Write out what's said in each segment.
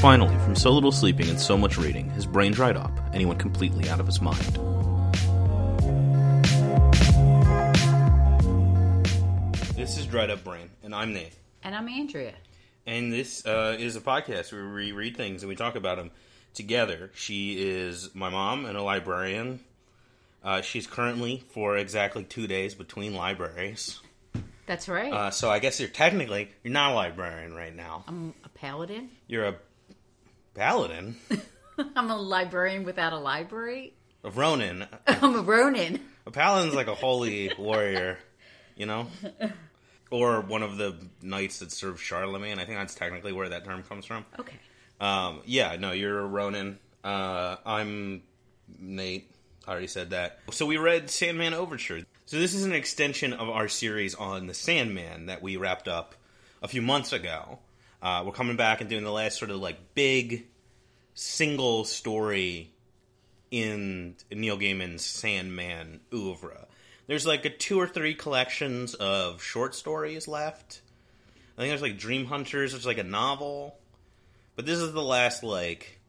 Finally, from so little sleeping and so much reading, his brain dried up, and he went completely out of his mind. This is Dried Up Brain, and I'm Nate. And I'm Andrea. And this uh, is a podcast where we read things and we talk about them together. She is my mom and a librarian. Uh, she's currently for exactly two days between libraries. That's right. Uh, so I guess you're technically you're not a librarian right now. I'm a paladin. You're a paladin, I'm a librarian without a library. a Ronin. I'm a Ronin. A paladin's like a holy warrior, you know, or one of the knights that served Charlemagne. I think that's technically where that term comes from. Okay. Um, yeah, no, you're a Ronin. Uh, I'm Nate. I already said that. So we read Sandman Overture. So this is an extension of our series on the Sandman that we wrapped up a few months ago. Uh, we're coming back and doing the last sort of like big single story in Neil Gaiman's Sandman oeuvre. There's like a two or three collections of short stories left. I think there's like Dream Hunters, is like a novel. But this is the last like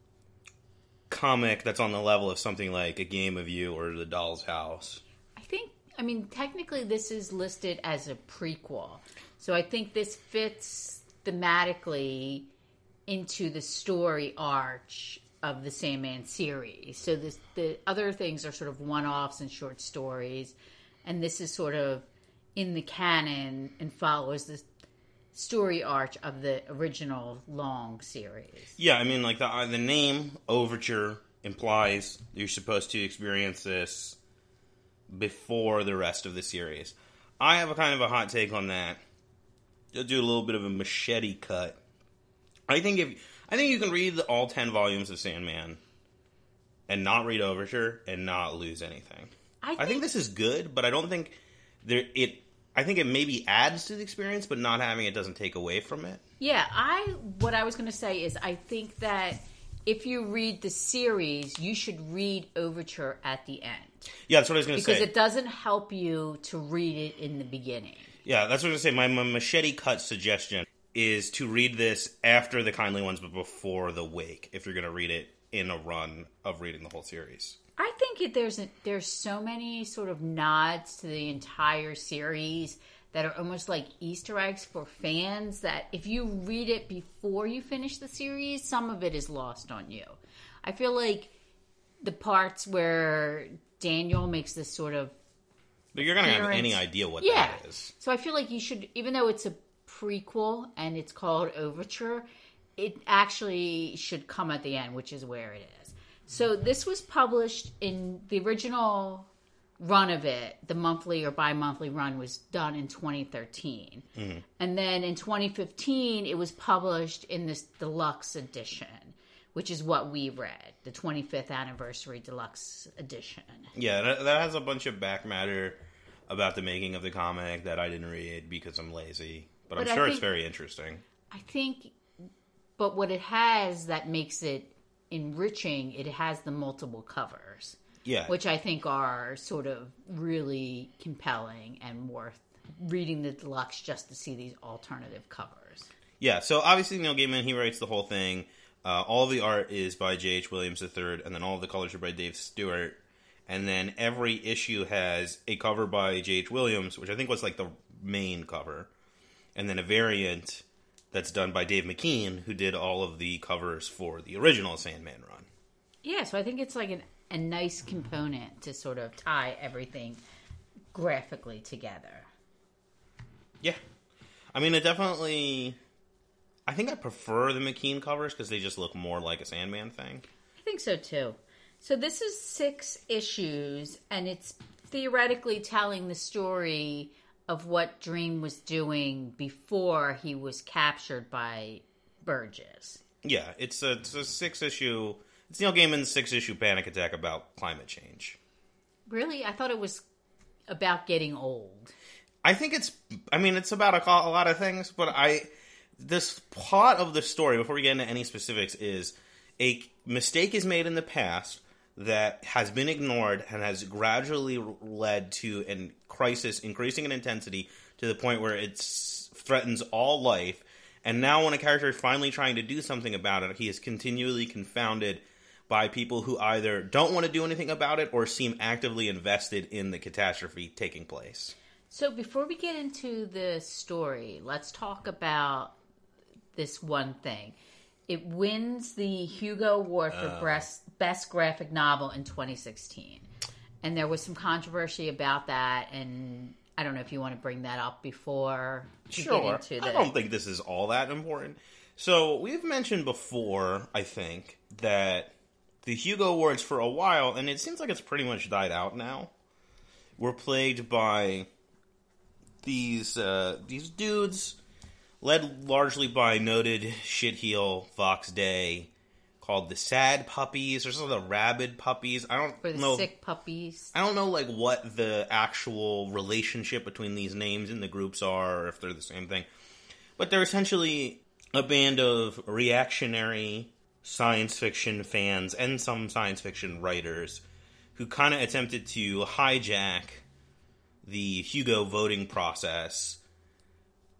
comic that's on the level of something like A Game of You or The Doll's House. I think, I mean, technically, this is listed as a prequel. So I think this fits thematically into the story arch of the Sandman series. So this, the other things are sort of one offs and short stories. And this is sort of in the canon and follows the story arch of the original long series. Yeah, I mean, like the uh, the name Overture implies you're supposed to experience this before the rest of the series. I have a kind of a hot take on that. You'll do a little bit of a machete cut. I think if I think you can read the, all ten volumes of Sandman and not read Overture and not lose anything. I think, I think this is good, but I don't think there it. I think it maybe adds to the experience, but not having it doesn't take away from it. Yeah, I what I was going to say is I think that if you read the series, you should read Overture at the end Yeah, that's what I was going to say. because it doesn't help you to read it in the beginning. Yeah, that's what I was going to say. My, my machete cut suggestion is to read this after the kindly ones, but before the wake. If you're going to read it in a run of reading the whole series. I think it, there's a, there's so many sort of nods to the entire series that are almost like Easter eggs for fans. That if you read it before you finish the series, some of it is lost on you. I feel like the parts where Daniel makes this sort of But you're going to have any idea what yeah. that is. So I feel like you should, even though it's a prequel and it's called Overture, it actually should come at the end, which is where it is. So this was published in the original run of it. The monthly or bi-monthly run was done in 2013, mm-hmm. and then in 2015 it was published in this deluxe edition. Which is what we read, the 25th anniversary deluxe edition. Yeah, that, that has a bunch of back matter about the making of the comic that I didn't read because I'm lazy. But, I'm But I sure it's very interesting. I think, but what it has that makes it enriching, it has the multiple covers, Yeah. which I think are sort of really compelling and worth reading the deluxe just to see these alternative covers. Yeah, so obviously Neil Gaiman, he writes the whole thing. Uh, all the art is by J.H. Williams III, and then all of the colors are by Dave Stewart. And then every issue has a cover by J.H. Williams, which I think was like the main cover, and then a variant that's done by Dave McKean, who did all of the covers for the original Sandman run. Yeah, so I think it's like an, a nice component to sort of tie everything graphically together. Yeah. I mean, it definitely. I think I prefer the McKean covers because they just look more like a Sandman thing. I think so too. So this is six issues, and it's theoretically telling the story of what Dream was doing before he was captured by Burgess. Yeah, it's a, it's a six issue. It's Neil Gaiman's six issue panic attack about climate change. Really, I thought it was about getting old. I think it's. I mean, it's about a, a lot of things, but I. This plot of the story, before we get into any specifics, is a mistake is made in the past that has been ignored and has gradually led to a crisis increasing in intensity to the point where it threatens all life. And now, when a character is finally trying to do something about it, he is continually confounded by people who either don't want to do anything about it or seem actively invested in the catastrophe taking place. So before we get into the story, let's talk about this one thing. It wins the Hugo Award for best, best graphic novel in 2016. And there was some controversy about that and I don't know if you want to bring that up before we Sure. get into I don't think this is all that important. So, we've mentioned before, I think, that the Hugo Awards for a while, and it seems like it's pretty much died out now, were plagued by these uh, these dudes, led largely by noted shitheel Vox Day, called the Sad Puppies or some of the Rabid Puppies. I don't for the know. sick puppies. I don't know like what the actual relationship between these names and the groups are, or if they're the same thing. But they're essentially a band of reactionary science fiction fans and some science fiction writers who kind of attempted to hijack the Hugo voting process.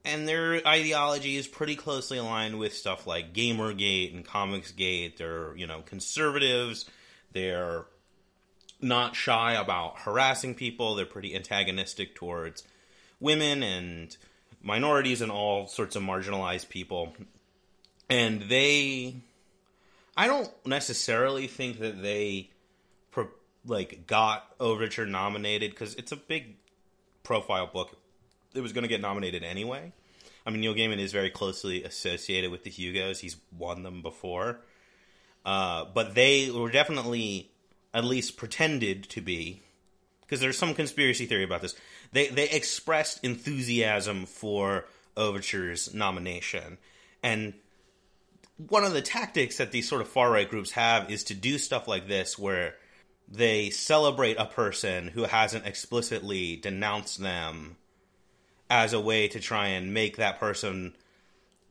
And their ideology is pretty closely aligned with stuff like Gamergate and Comicsgate. They're, you know, conservatives. They're not shy about harassing people. They're pretty antagonistic towards women and minorities and all sorts of marginalized people. And they, I don't necessarily think that they, like, got Overture nominated because it's a big profile book. It was going to get nominated anyway. I mean, Neil Gaiman is very closely associated with the Hugos. He's won them before. Uh, but they were definitely at least pretended to be because there's some conspiracy theory about this. They they expressed enthusiasm for Overture's nomination, and one of the tactics that these sort of far right groups have is to do stuff like this, where they celebrate a person who hasn't explicitly denounced them as a way to try and make that person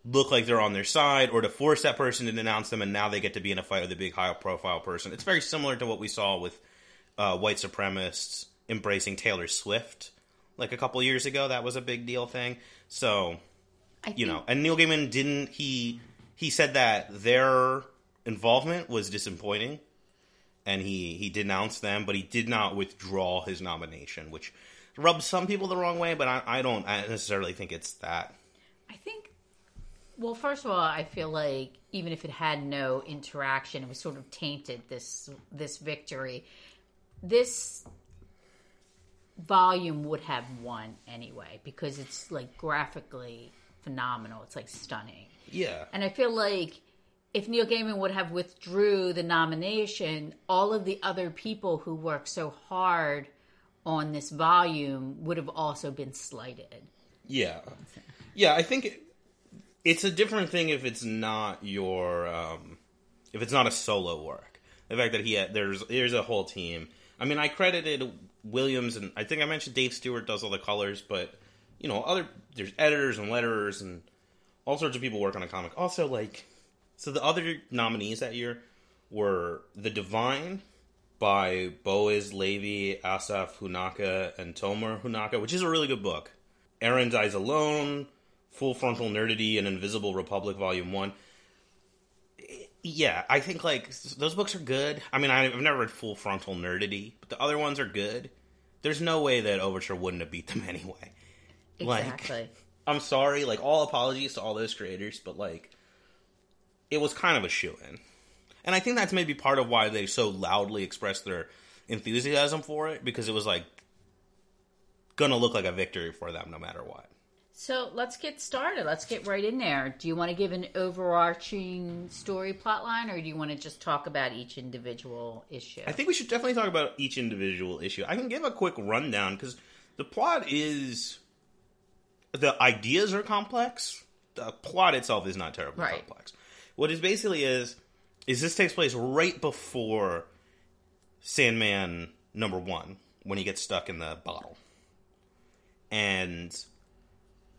look like they're on their side or to force that person to denounce them and now they get to be in a fight with a big high profile person. It's very similar to what we saw with uh, white supremacists embracing Taylor Swift like a couple years ago. That was a big deal thing. So, I you think- know, and Neil Gaiman didn't he he said that their involvement was disappointing and he he denounced them, but he did not withdraw his nomination, which rubs some people the wrong way, but I, I don't necessarily think it's that. I think. Well, first of all, I feel like even if it had no interaction, it was sort of tainted this this victory. This volume would have won anyway because it's like graphically phenomenal. It's like stunning. Yeah. And I feel like if Neil Gaiman would have withdrew the nomination, all of the other people who worked so hard on this volume would have also been slighted. Yeah, yeah. I think it, it's a different thing if it's not your um, if it's not a solo work. The fact that he had there's there's a whole team. I mean, I credited Williams and I think I mentioned Dave Stewart does all the colors, but you know, other there's editors and letterers and all sorts of people work on a comic. Also, like, so the other nominees that year were The Divine by Boaz Lavie, Asaf Hanuka, and Tomer Hanuka, which is a really good book. Erin Dies Alone, Full Frontal Nerdity, and Invisible Republic Volume 1. Yeah, I think, like, those books are good. I mean, I've never read Full Frontal Nerdity, but the other ones are good. There's no way that Overture wouldn't have beat them anyway. Like- Exactly. I'm sorry, like, all apologies to all those creators, but, like, it was kind of a shoe in. And I think that's maybe part of why they so loudly expressed their enthusiasm for it, because it was, like, gonna look like a victory for them no matter what. So let's get started. Let's get right in there. Do you want to give an overarching story plotline, or do you want to just talk about each individual issue? I think we should definitely talk about each individual issue. I can give a quick rundown because the plot is. The ideas are complex. The plot itself is not terribly Right. complex. What it basically is, is this takes place right before Sandman number one, when he gets stuck in the bottle. And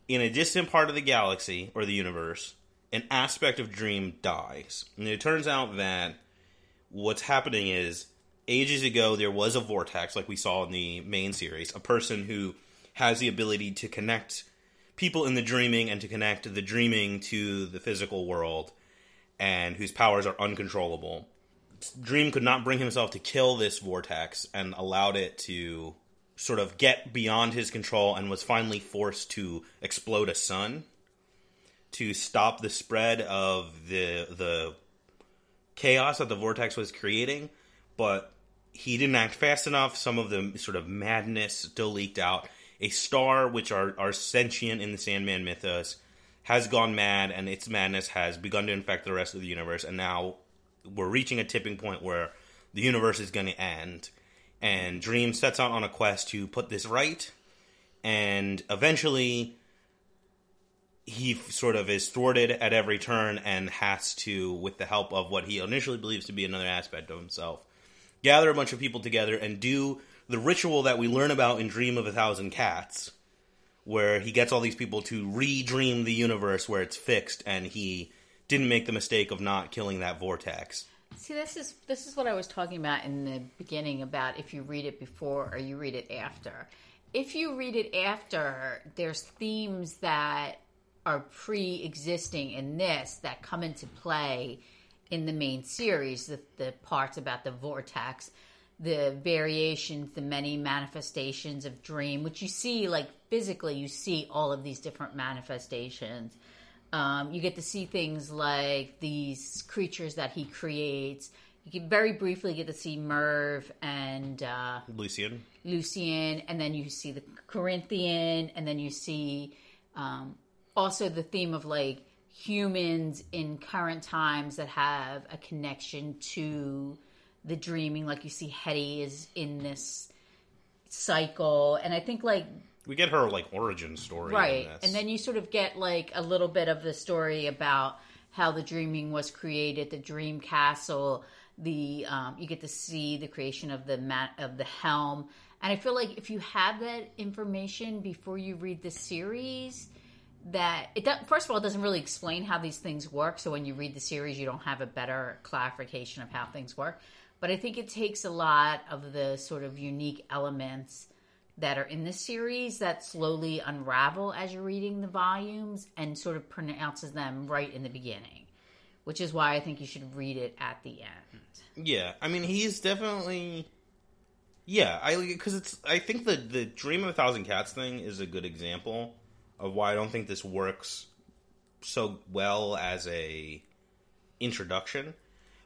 in a distant part of the galaxy or the universe, an aspect of Dream dies. And it turns out that what's happening is ages ago there was a vortex like we saw in the main series a person who has the ability to connect people in the dreaming and to connect the dreaming to the physical world and whose powers are uncontrollable. Dream could not bring himself to kill this vortex and allowed it to sort of get beyond his control and was finally forced to explode a sun to stop the spread of the the chaos that the vortex was creating, but he didn't act fast enough. Some of the sort of madness still leaked out. A star, which are, are sentient in the Sandman mythos, has gone mad, and its madness has begun to infect the rest of the universe. And now we're reaching a tipping point where the universe is going to end. And Dream sets out on a quest to put this right. And eventually, he sort of is thwarted at every turn and has to, with the help of what he initially believes to be another aspect of himself, gather a bunch of people together and do the ritual that we learn about in Dream of a Thousand Cats, where he gets all these people to re-dream the universe where it's fixed, and he didn't make the mistake of not killing that vortex. See, this is this is what I was talking about in the beginning about if you read it before or you read it after. If you read it after, there's themes that are pre-existing in this that come into play in the main series. The, the parts about the vortex, the variations, the many manifestations of dream, which you see like physically, you see all of these different manifestations. Um, you get to see things like these creatures that he creates. You can very briefly get to see Merv and uh, Lucien. Lucien, and then you see the Corinthian, and then you see um, also the theme of like humans in current times that have a connection to the dreaming. Like you see, Hettie is in this cycle, and I think like We get her like origin story, right, and then you sort of get like a little bit of the story about how the dreaming was created, the dream castle. The um, you get to see the creation of the mat of the helm, and I feel like if you have that information before you read the series, that it does, first of all it doesn't really explain how these things work so when you read the series you don't have a better clarification of how things work but i think it takes a lot of the sort of unique elements that are in the series that slowly unravel as you're reading the volumes and sort of pronounces them right in the beginning which is why i think you should read it at the end Yeah, I mean he's definitely. Yeah, I because it's. I think the the Dream of a Thousand Cats thing is a good example of why I don't think this works so well as a introduction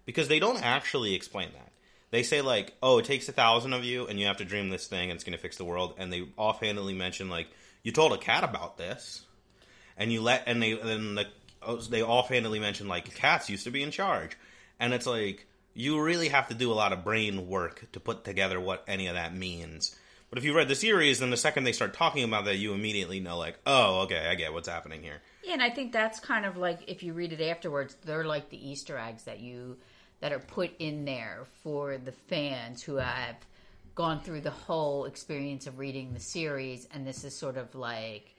because they don't actually explain that. They say like, "Oh, it takes a thousand of you, and you have to dream this thing, and it's going to fix the world." And they offhandedly mention like, "You told a cat about this," and you let, and they then the oh, they offhandedly mention like cats used to be in charge, and it's like you really have to do a lot of brain work to put together what any of that means. But if you read the series, then the second they start talking about that, you immediately know like, "Oh, okay, I get what's happening here." Yeah, and I think that's kind of like if you read it afterwards, they're like the Easter eggs that you that are put in there for the fans who have gone through the whole experience of reading the series, and this is sort of like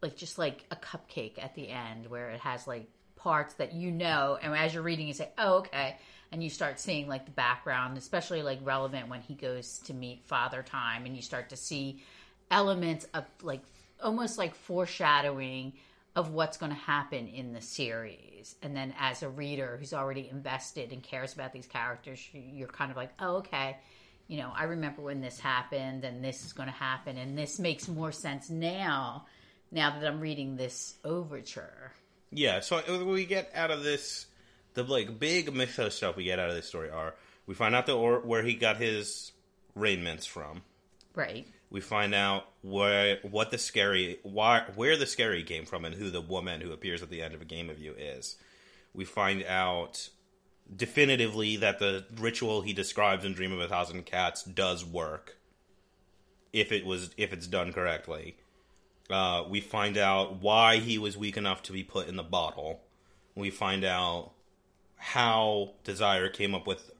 like just like a cupcake at the end where it has like parts that you know, and as you're reading, you say, "Oh, okay." And you start seeing like the background, especially like relevant when he goes to meet Father Time, and you start to see elements of like almost like foreshadowing of what's going to happen in the series. And then as a reader who's already invested and cares about these characters, you're kind of like, oh, okay, you know, I remember when this happened and this is going to happen. And this makes more sense now, now that I'm reading this overture. Yeah, so what we get out of this, the like big mythos stuff we get out of this story are we find out the or, where he got his raiments from. Right. We find out where what the scary why where the scary came from and who the woman who appears at the end of a game of you is. We find out definitively that the ritual he describes in Dream of a Thousand Cats does work if it was if it's done correctly. Uh, we find out why he was weak enough to be put in the bottle. We find out how Desire came up with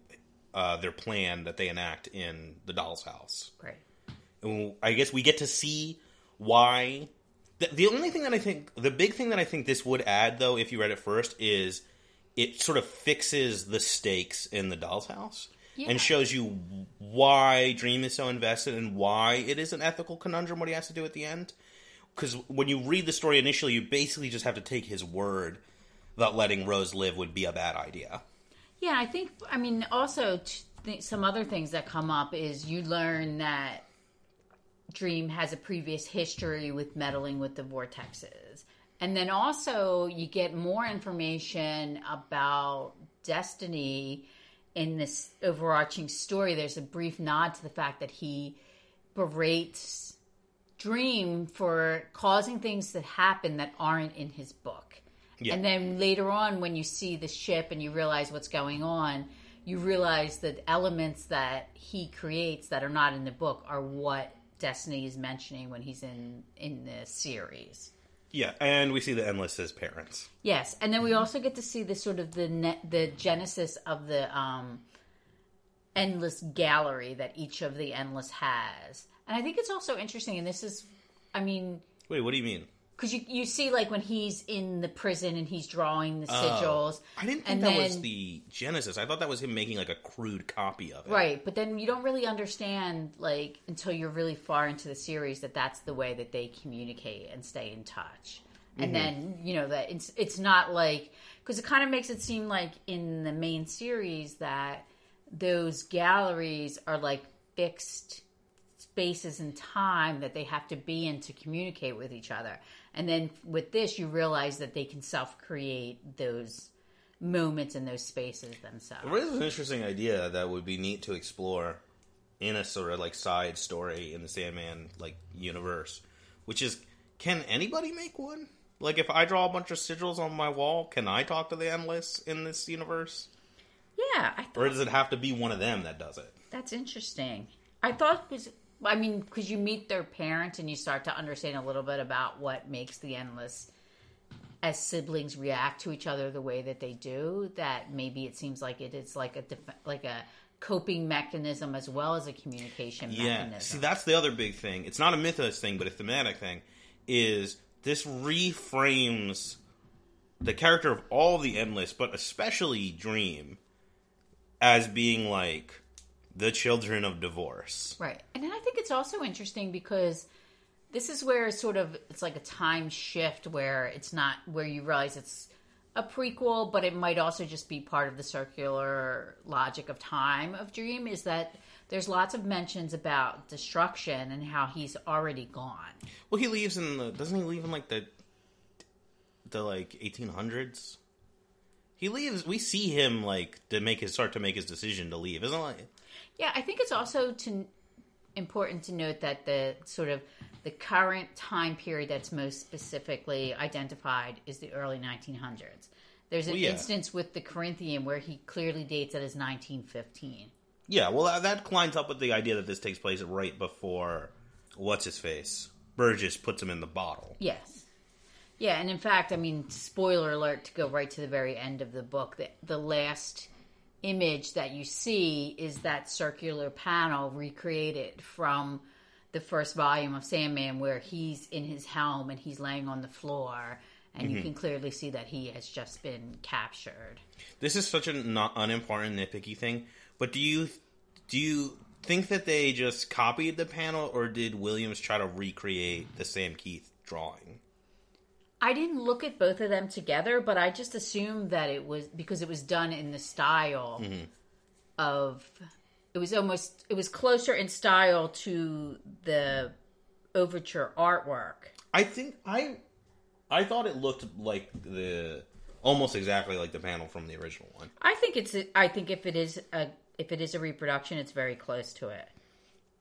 uh, their plan that they enact in the doll's house. Right. And I guess we get to see why. The, the only thing that I think, the big thing that I think this would add, though, if you read it first, is it sort of fixes the stakes in the doll's house Yeah. and shows you why Dream is so invested and why it is an ethical conundrum what he has to do at the end. because when you read the story initially, you basically just have to take his word that letting Rose live would be a bad idea. Yeah, I think. I mean, also t- th- some other things that come up is you learn that Dream has a previous history with meddling with the vortexes, and then also you get more information about Destiny in this overarching story. There's a brief nod to the fact that he berates Dream for causing things that happen that aren't in his book. Yeah. And then later on, when you see the ship and you realize what's going on, you realize that elements that he creates that are not in the book are what Destiny is mentioning when he's in in the series. Yeah, and we see the Endless as parents. Yes, and then we also get to see the sort of the ne- the genesis of the um, endless gallery that each of the endless has, and I think it's also interesting. And this is, I mean, Wait, what do you mean? Because you you see like when he's in the prison and he's drawing the oh. sigils. I didn't think that then, was the Genesis. I thought that was him making like a crude copy of it. right, but then you don't really understand like until you're really far into the series that that's the way that they communicate and stay in touch. And mm-hmm. then you know that it's it's not like because it kind of makes it seem like in the main series that those galleries are like fixed spaces and time that they have to be in to communicate with each other. And then with this, you realize that they can self create those moments and those spaces themselves. It is an interesting idea that would be neat to explore in a sort of like side story in the Sandman like universe, which is can anybody make one? Like if I draw a bunch of sigils on my wall, can I talk to the Endless in this universe? Yeah, I Or does it have to be one of them that does it? that's interesting. I thought was. I mean, because you meet their parent and you start to understand a little bit about what makes the endless as siblings react to each other the way that they do. That maybe it seems like it is like a def- like a coping mechanism as well as a communication Yeah. mechanism. See, that's the other big thing. It's not a mythos thing, but a thematic thing. Is this reframes the character of all the Endless, but especially Dream, as being like the children of divorce. Right. And then I think it's also interesting because this is where sort of it's like a time shift where it's not where you realize it's a prequel, but it might also just be part of the circular logic of time of Dream is that there's lots of mentions about destruction and how he's already gone. Well, he leaves in the doesn't he leave in like the the like eighteen hundreds? He leaves. We see him like to make his start to make his decision to leave. Isn't it like Yeah, I think it's also to important to note that the sort of the current time period that's most specifically identified is the early 1900s. There's an Well, yeah. instance with the Corinthian where he clearly dates it as 1915. Yeah, well, uh, that, that lines up with the idea that this takes place right before what's his face Burgess puts him in the bottle. Yes. Yeah, and in fact, I mean, spoiler alert to go right to the very end of the book. The, the last image that you see is that circular panel recreated from the first volume of Sandman, where he's in his helm and he's laying on the floor, and you mm-hmm. can clearly see that he has just been captured. This is such an not unimportant nitpicky thing, but do you do you think that they just copied the panel, or did Williams try to recreate the Sam Kieth drawing? I didn't look at both of them together, but I just assumed that it was because it was done in the style of it was almost it was closer in style to the overture artwork. I think I I thought it looked like the almost exactly like the panel from the original one. I think it's a, I think if it is a if it is a reproduction, it's very close to it.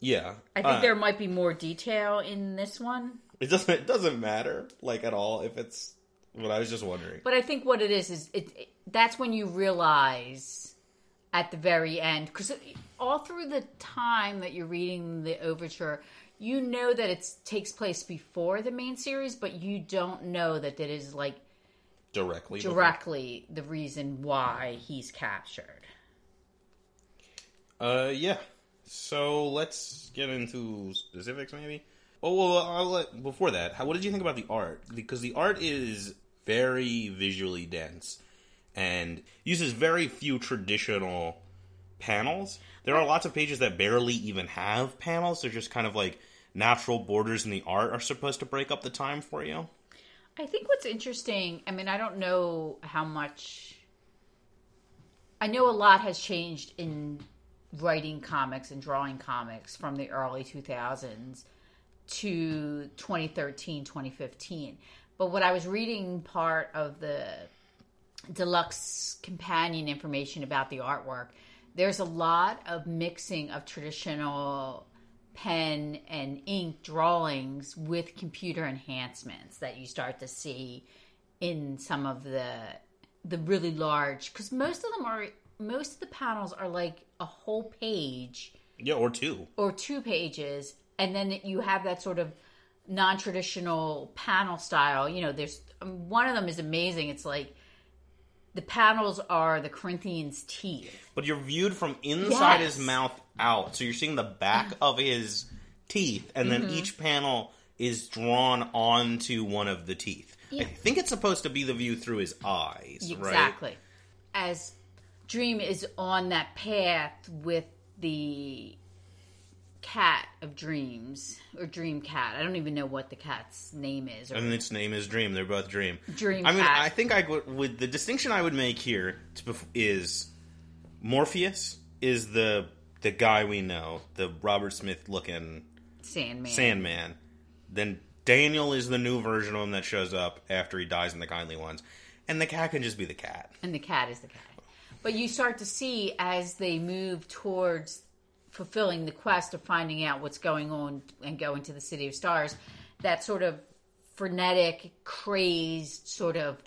Yeah, I think Uh, there might be more detail in this one, It doesn't. It doesn't matter like at all if it's. What I was just wondering. but I think what it is is it, it that's when you realize at the very end because all through the time that you're reading the overture you know that it takes place before the main series but you don't know that it is like Directly. before- directly the reason why he's captured Uh, yeah. So let's get into specifics, maybe. Oh well, let, before that, how, what did you think about the art? Because the art is very visually dense and uses very few traditional panels. There are lots of pages that barely even have panels. They're just kind of like natural borders in the art are supposed to break up the time for you. I think what's interesting, I mean, I don't know how much. I know a lot has changed in writing comics and drawing comics from the early 2000s to 2013, 2015. But what I was reading part of the deluxe companion information about the artwork, there's a lot of mixing of traditional pen and ink drawings with computer enhancements that you start to see in some of the the really large because most of them are most of the panels are like a whole page Yeah, or two. or two pages and then you have that sort of non-traditional panel style you know there's um, one of them is amazing it's like the panels are the corinthians teeth But you're viewed from inside Yes. his mouth out. So you're seeing the back of his teeth, and then Mm-hmm. each panel is drawn onto one of the teeth. I think it's supposed to be the view through his eyes, right? Exactly. As Dream is on that path with the cat of dreams or dream cat. I don't even know what the cat's name is. Or And its name is Dream. They're both Dream. Dream I mean, Cat. I think I would, would the distinction I would make here is Morpheus is the the guy we know, the Robert Smith looking Sandman. Sandman. Then Daniel is the new version of him that shows up after he dies in the Kindly Ones, and the cat can just be the cat. and the cat is the cat. But you start to see as they move towards fulfilling the quest of finding out what's going on and going to the city of stars, that sort of frenetic, crazed, sort of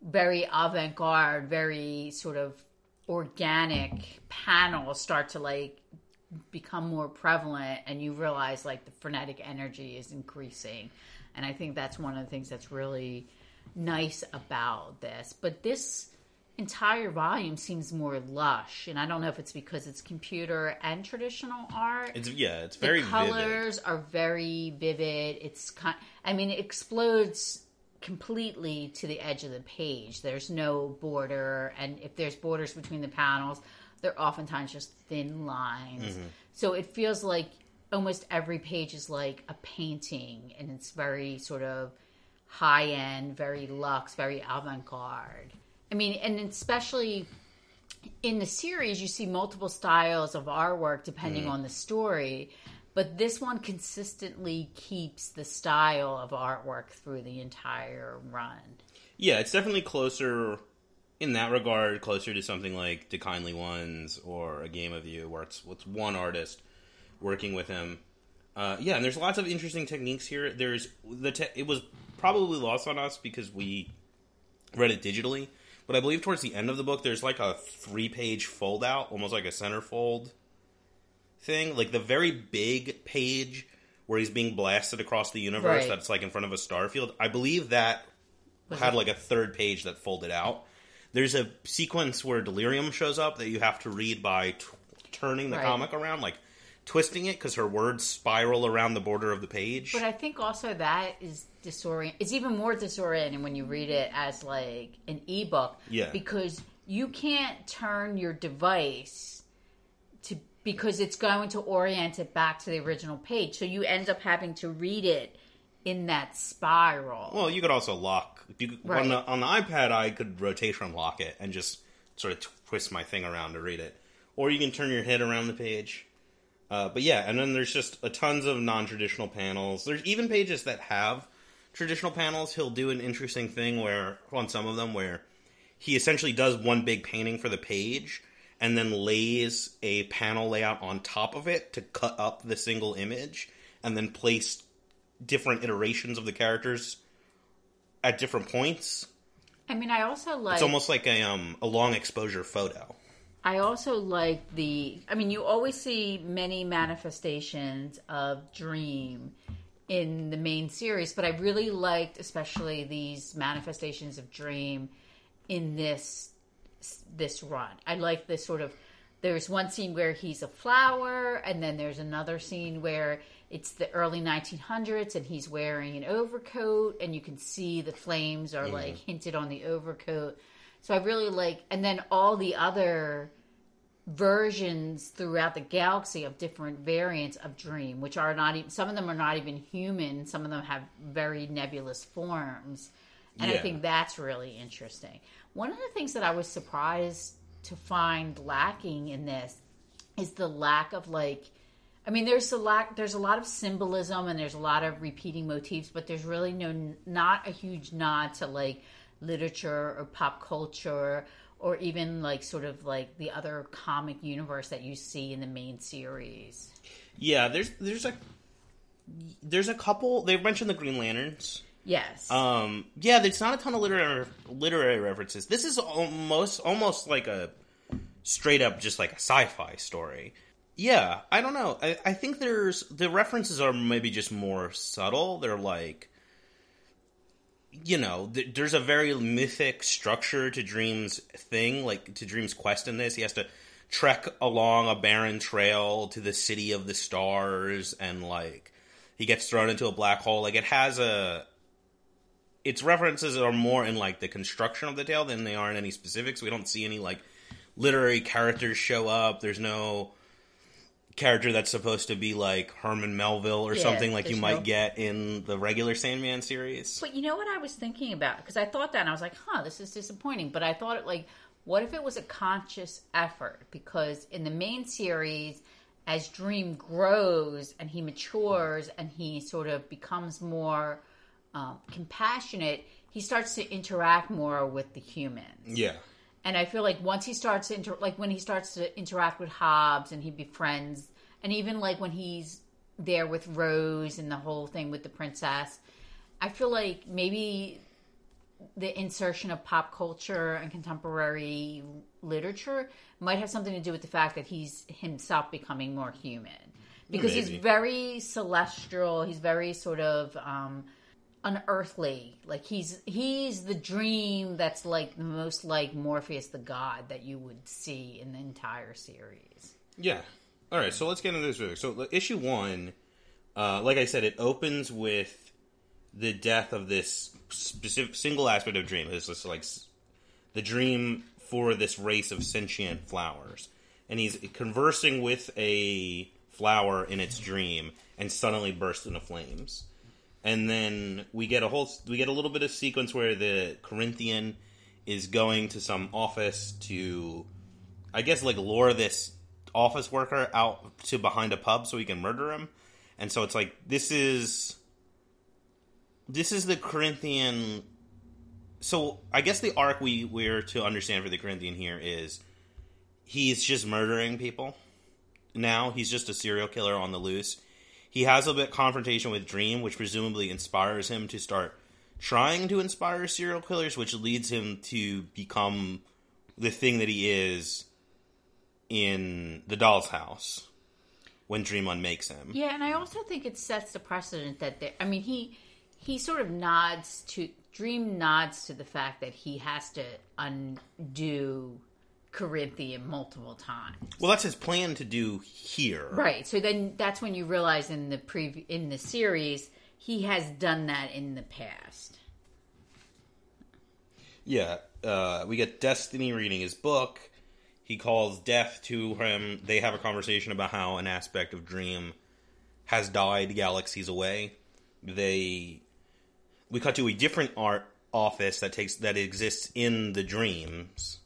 very avant garde, very sort of organic panels start to like become more prevalent and you realize like the frenetic energy is increasing. And i think that's one of the things that's really nice about this. But this entire volume seems more lush and i don't know if it's because it's computer and traditional art. It's yeah, it's very the vivid. colors are very vivid. It's kind i mean it explodes completely to the edge of the page. There's no border and if there's borders between the panels they're oftentimes just thin lines. Mm-hmm. so it feels like almost every page is like a painting and it's very sort of high end very luxe very avant-garde i mean and especially in the series you see multiple styles of artwork depending on the story but this one consistently keeps the style of artwork through the entire run Yeah, it's definitely closer in that regard, closer to something like The Kindly Ones or A Game of You, where it's it's one artist working with him. Uh, yeah, and there's lots of interesting techniques here. There's the te- it was probably lost on us because we read it digitally, but I believe towards the end of the book, there's like a three page fold out, almost like a centerfold thing, like the very big page where he's being blasted across the universe. Right. That's like in front of a star field. I believe that had it- like a third page that folded out. There's a sequence where Delirium shows up that you have to read by t- turning the Right. comic around, like twisting it, because her words spiral around the border of the page. but i think also that is disorient it's even more disorienting when you read it as like an ebook Yeah. because you can't turn your device to because it's going to orient it back to the original page so you end up having to read it in that spiral well, you could also lock. You Right. on, the, on the iPad, I could rotation lock it and just sort of twist my thing around to read it. Or you can turn your head around the page. Uh, but yeah, and then there's just a tons of non-traditional panels. There's even pages that have traditional panels. He'll do an interesting thing where on some of them where he essentially does one big painting for the page and then lays a panel layout on top of it to cut up the single image and then place different iterations of the characters at different points. i mean i also like It's almost like a um a long exposure photo. I also like the. I mean, you always see many manifestations of dream in the main series, but I really liked, especially these manifestations of dream in this this run. I like this sort of. There's one scene where he's a flower, and then there's another scene where it's the early 1900s, and he's wearing an overcoat, and you can see the flames are like hinted on the overcoat. So I really like, and then all the other versions throughout the galaxy of different variants of dream which are not even some of them are not even human some of them have very nebulous forms and i think that's really interesting one of the things that i was surprised to find lacking in this is the lack of like I mean, there's a lot. There's a lot of symbolism and there's a lot of repeating motifs, but there's really no, not a huge nod to like literature or pop culture or even like sort of like the other comic universe that you see in the main series. Yeah, there's there's a there's a couple. They've mentioned the Green Lanterns. Yes. Um, yeah, there's not a ton of literary literary references. This is almost almost like a straight up just like a sci-fi story. Yeah, I don't know. I, I think there's the references are maybe just more subtle. They're like, you know, th- there's a very mythic structure to Dream's thing, like to Dream's quest in this. He has to trek along a barren trail to the city of the stars, and like he gets thrown into a black hole. Like it has a its references are more in like the construction of the tale than they are in any specifics. We don't see any like literary characters show up. There's no character that's supposed to be like Herman Melville or Yeah, something like you might no- get in the regular Sandman series. But you know what I was thinking about? Because I thought that and I was like, huh, this is disappointing. But I thought it like, what if it was a conscious effort? Because in the main series, as Dream grows and he matures and he sort of becomes more um, compassionate, he starts to interact more with the humans. Yeah. And I feel like once he starts to inter- like when he starts to interact with Hobbs and he befriends, and even like when he's there with Rose and the whole thing with the princess, I feel like maybe the insertion of pop culture and contemporary literature might have something to do with the fact that he's himself becoming more human because he's very celestial. He's very sort of um, unearthly. Like he's he's the dream that's like the most like Morpheus the god that you would see in the entire series. Yeah. All right, so let's get into this. So issue one, uh, like I said, it opens with the death of this specific single aspect of dream. It's just like the dream for this race of sentient flowers, and he's conversing with a flower in its dream, and suddenly bursts into flames. And then we get a whole we get a little bit of sequence where the Corinthian is going to some office to I guess like lure this office worker out to behind a pub so he can murder him. And so it's like this is this is the Corinthian so I guess the arc we we're to understand for the Corinthian here is he's just murdering people. Now he's just a serial killer on the loose. He has a bit confrontation with Dream, which presumably inspires him to start trying to inspire serial killers, which leads him to become the thing that he is in the doll's house when Dream unmakes him. Yeah, and I also think it sets the precedent that there, I mean he he sort of nods to Dream nods to the fact that he has to undo Corinthian multiple times. Well, that's his plan to do here. Right. So then that's when you realize in the pre in the series he has done that in the past. Yeah, uh, we get Destiny reading his book. He calls Death to him. They have a conversation about how an aspect of Dream has died galaxies away. They we cut to a different art office that takes that exists in the dreams,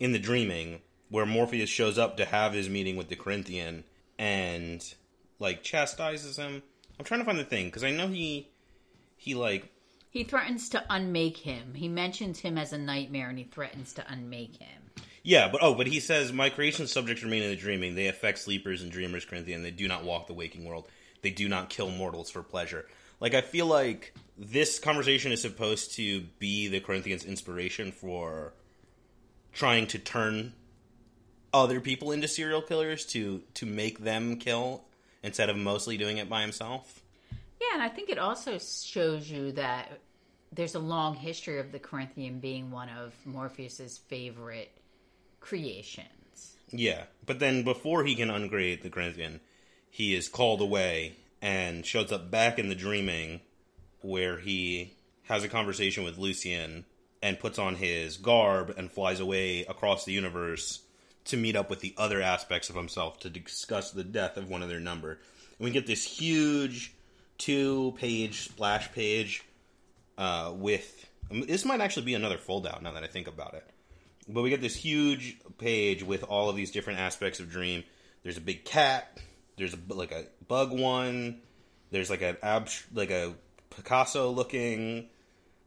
in the dreaming, where Morpheus shows up to have his meeting with the Corinthian and like chastises him. I'm trying to find the thing because I know he he like He threatens to unmake him. He mentions him as a nightmare and he threatens to unmake him. Yeah, but oh, but he says my creation subjects remain in the dreaming. They affect sleepers and dreamers, Corinthian. They do not walk the waking world. They do not kill mortals for pleasure. Like I feel like this conversation is supposed to be the Corinthians' inspiration for trying to turn other people into serial killers to to make them kill instead of mostly doing it by himself. Yeah, and I think it also shows you that there's a long history of the Corinthian being one of Morpheus's favorite creations. Yeah, but then before he can ungrade the Corinthian, he is called away and shows up back in the dreaming where he has a conversation with Lucien and puts on his garb and flies away across the universe to meet up with the other aspects of himself to discuss the death of one of their number. And we get this huge two page splash page uh, with. This might actually be another fold out now that I think about it. But we get this huge page with all of these different aspects of Dream. There's a big cat. There's a, like a bug one. There's like an like a Picasso looking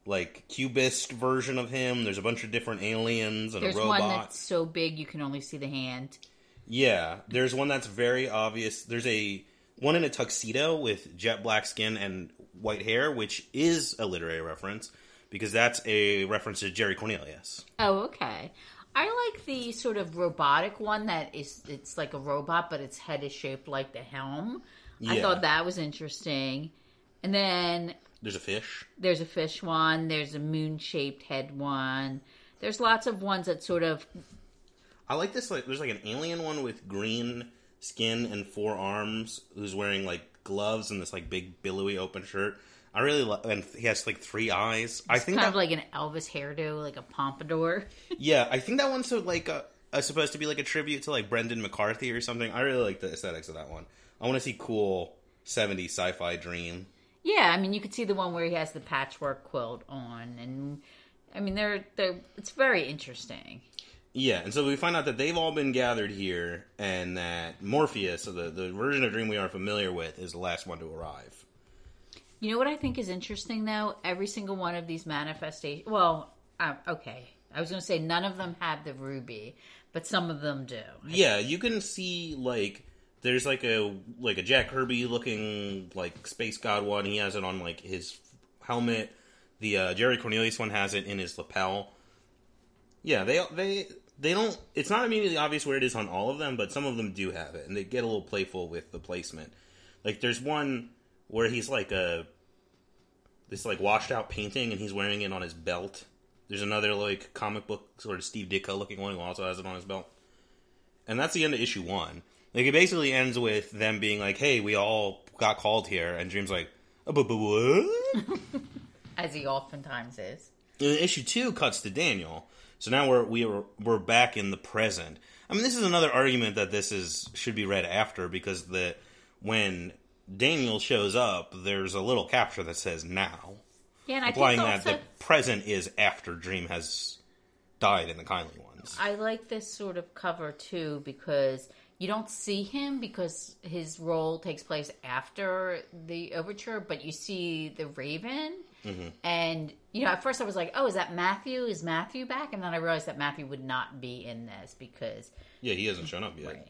like cubist version of him. There's a bunch of different aliens and There's a robot. one that's so big you can only see the hand. Yeah, there's one that's very obvious. There's a one in a tuxedo with jet black skin and white hair, which is a literary reference because that's a reference to Jerry Cornelius. Oh, okay. I like the sort of robotic one that is it's like a robot, but its head is shaped like the helm. I thought that was interesting. And then There's a fish. there's a fish one, there's a moon shaped head one. There's lots of ones that sort of I like this. Like, there's like an alien one with green skin and four arms, who's wearing like gloves and this like big billowy open shirt. I really love, and he has like three eyes. I think kind that, of like an Elvis hairdo, like a pompadour. yeah, I think that one's so like a, a, supposed to be like a tribute to like Brendan McCarthy or something. I really like the aesthetics of that one. I want to see cool '70s sci-fi dream. Yeah, I mean, you could see the one where he has the patchwork quilt on, and I mean, they're they're it's very interesting. Yeah, and so we find out that they've all been gathered here, and that Morpheus, so the the version of Dream we are familiar with, is the last one to arrive. You know what I think is interesting though? Every single one of these manifestations. Well, uh, okay, I was going to say none of them have the ruby, but some of them do. Yeah, you can see like there's like a like a Jack Kirby looking like space god one. He has it on like his helmet. The uh, Jerry Cornelius one has it in his lapel. Yeah, they they they don't. It's not immediately obvious where it is on all of them, but some of them do have it, and they get a little playful with the placement. Like there's one where he's like a this like washed out painting, and he's wearing it on his belt. There's another like comic book sort of Steve Ditko looking one who also has it on his belt. And that's the end of issue one. Like it basically ends with them being like, "Hey, we all got called here," and Dream's like, "Uh, "But but what?" As he oftentimes is. And issue two cuts to Daniel. So now we're we are, we're back in the present. I mean, this is another argument that this is should be read after because the when Daniel shows up, there's a little capture that says "now," Yeah, and I implying think that also, the present is after Dream has died in the kindly ones. I like this sort of cover too because you don't see him because his role takes place after the overture, but you see the Raven. Mm-hmm. And you know, at first I was like, "Oh, is that Matthew? Is Matthew back?" And then I realized that Matthew would not be in this because Yeah, he hasn't shown up yet. right,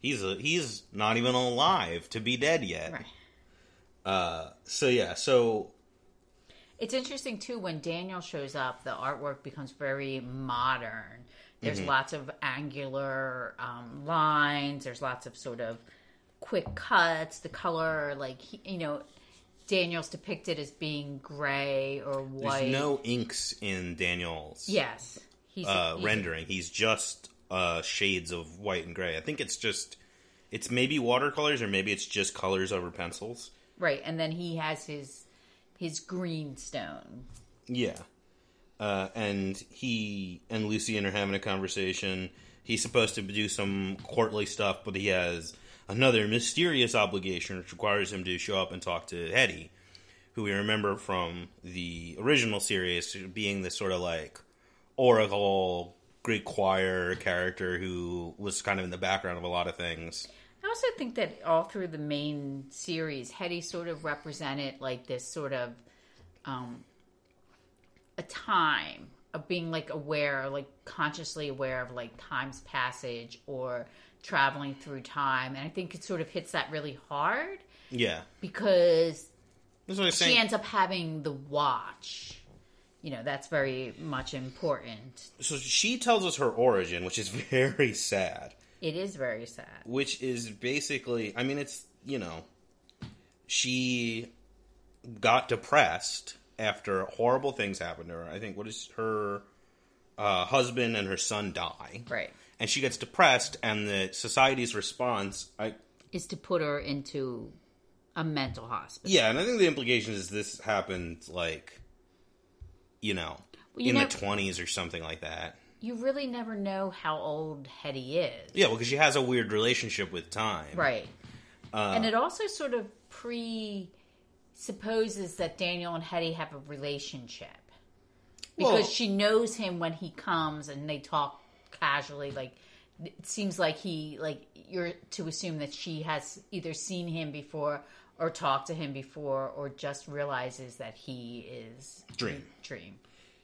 He's a, he's not even alive to be dead yet. right. Uh, so yeah, so It's interesting too when Daniel shows up, the artwork becomes very modern. There's Mm-hmm. lots of angular um, lines. There's lots of sort of quick cuts. The color, like you know, Daniel's depicted as being gray or white. there's no inks in Daniel's yes, he's, uh, he's- rendering. He's just uh, shades of white and gray. I think it's just it's maybe watercolors or maybe it's just colors over pencils. right, and then he has his his green stone. Yeah. Uh, and he and Lucien are having a conversation. He's supposed to do some courtly stuff, but he has another mysterious obligation which requires him to show up and talk to Hettie, who we remember from the original series being this sort of like oracle Greek choir character who was kind of in the background of a lot of things. I also think that all through the main series, Hettie sort of represented like this sort of um, a time of being like aware, like consciously aware of like time's passage or traveling through time. And I think it sort of hits that really hard Yeah. because That's what I was she saying. ends up having the watch. You know, that's very much important. so she tells us her origin, which is very sad. It is very sad. which is basically i mean it's you know she got depressed after horrible things happen to her i think what is her uh, husband and her son die Right. and she gets depressed and the society's response i Is to put her into a mental hospital. yeah and i think the implication is this happened like you know Well, you in know- the 20s or something like that you really never know how old Hettie is. Yeah, well, because she has a weird relationship with time. Right. Uh, and it also sort of presupposes that Daniel and Hettie have a relationship. Because Well- she knows him when he comes and they talk casually like it seems like he like you're to assume that she has either seen him before or talked to him before or just realizes that he is Dream. Dream.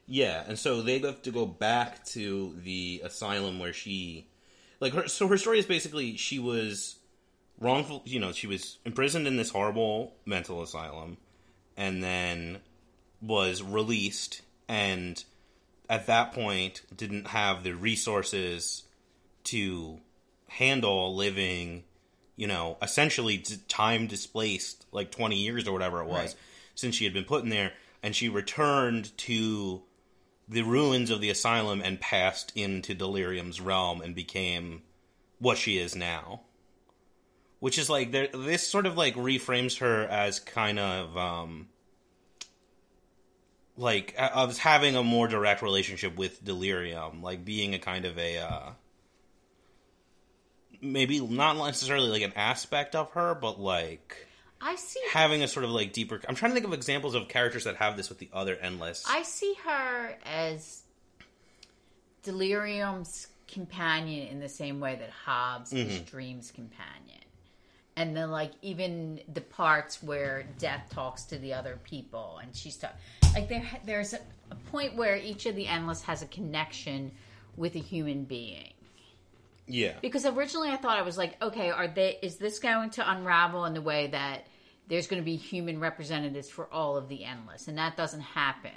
Yeah, and so they have to go back to the asylum where she, like, her. So her story is basically she was wrongful. You know, she was imprisoned in this horrible mental asylum, and then was released, and at that point didn't have the resources to handle living. You know, essentially time displaced, like twenty years or whatever it was, Right. since she had been put in there, and she returned to the ruins of the asylum and passed into Delirium's realm and became what she is now. Which is like this sort of like reframes her as kind of um like of having a more direct relationship with Delirium, like being a kind of a uh maybe not necessarily like an aspect of her, but like I see having a sort of like deeper I'm trying to think of examples of characters that have this with the other endless. I see her as Delirium's companion in the same way that Hobbs is Dream's companion. And then, like, even the parts where Death talks to the other people, and she's talking, like, there, there's a, a point where each of the endless has a connection with a human being. yeah. Because originally I thought I was like, okay, are they? Is this going to unravel in the way that there's going to be human representatives for all of the endless, and that doesn't happen.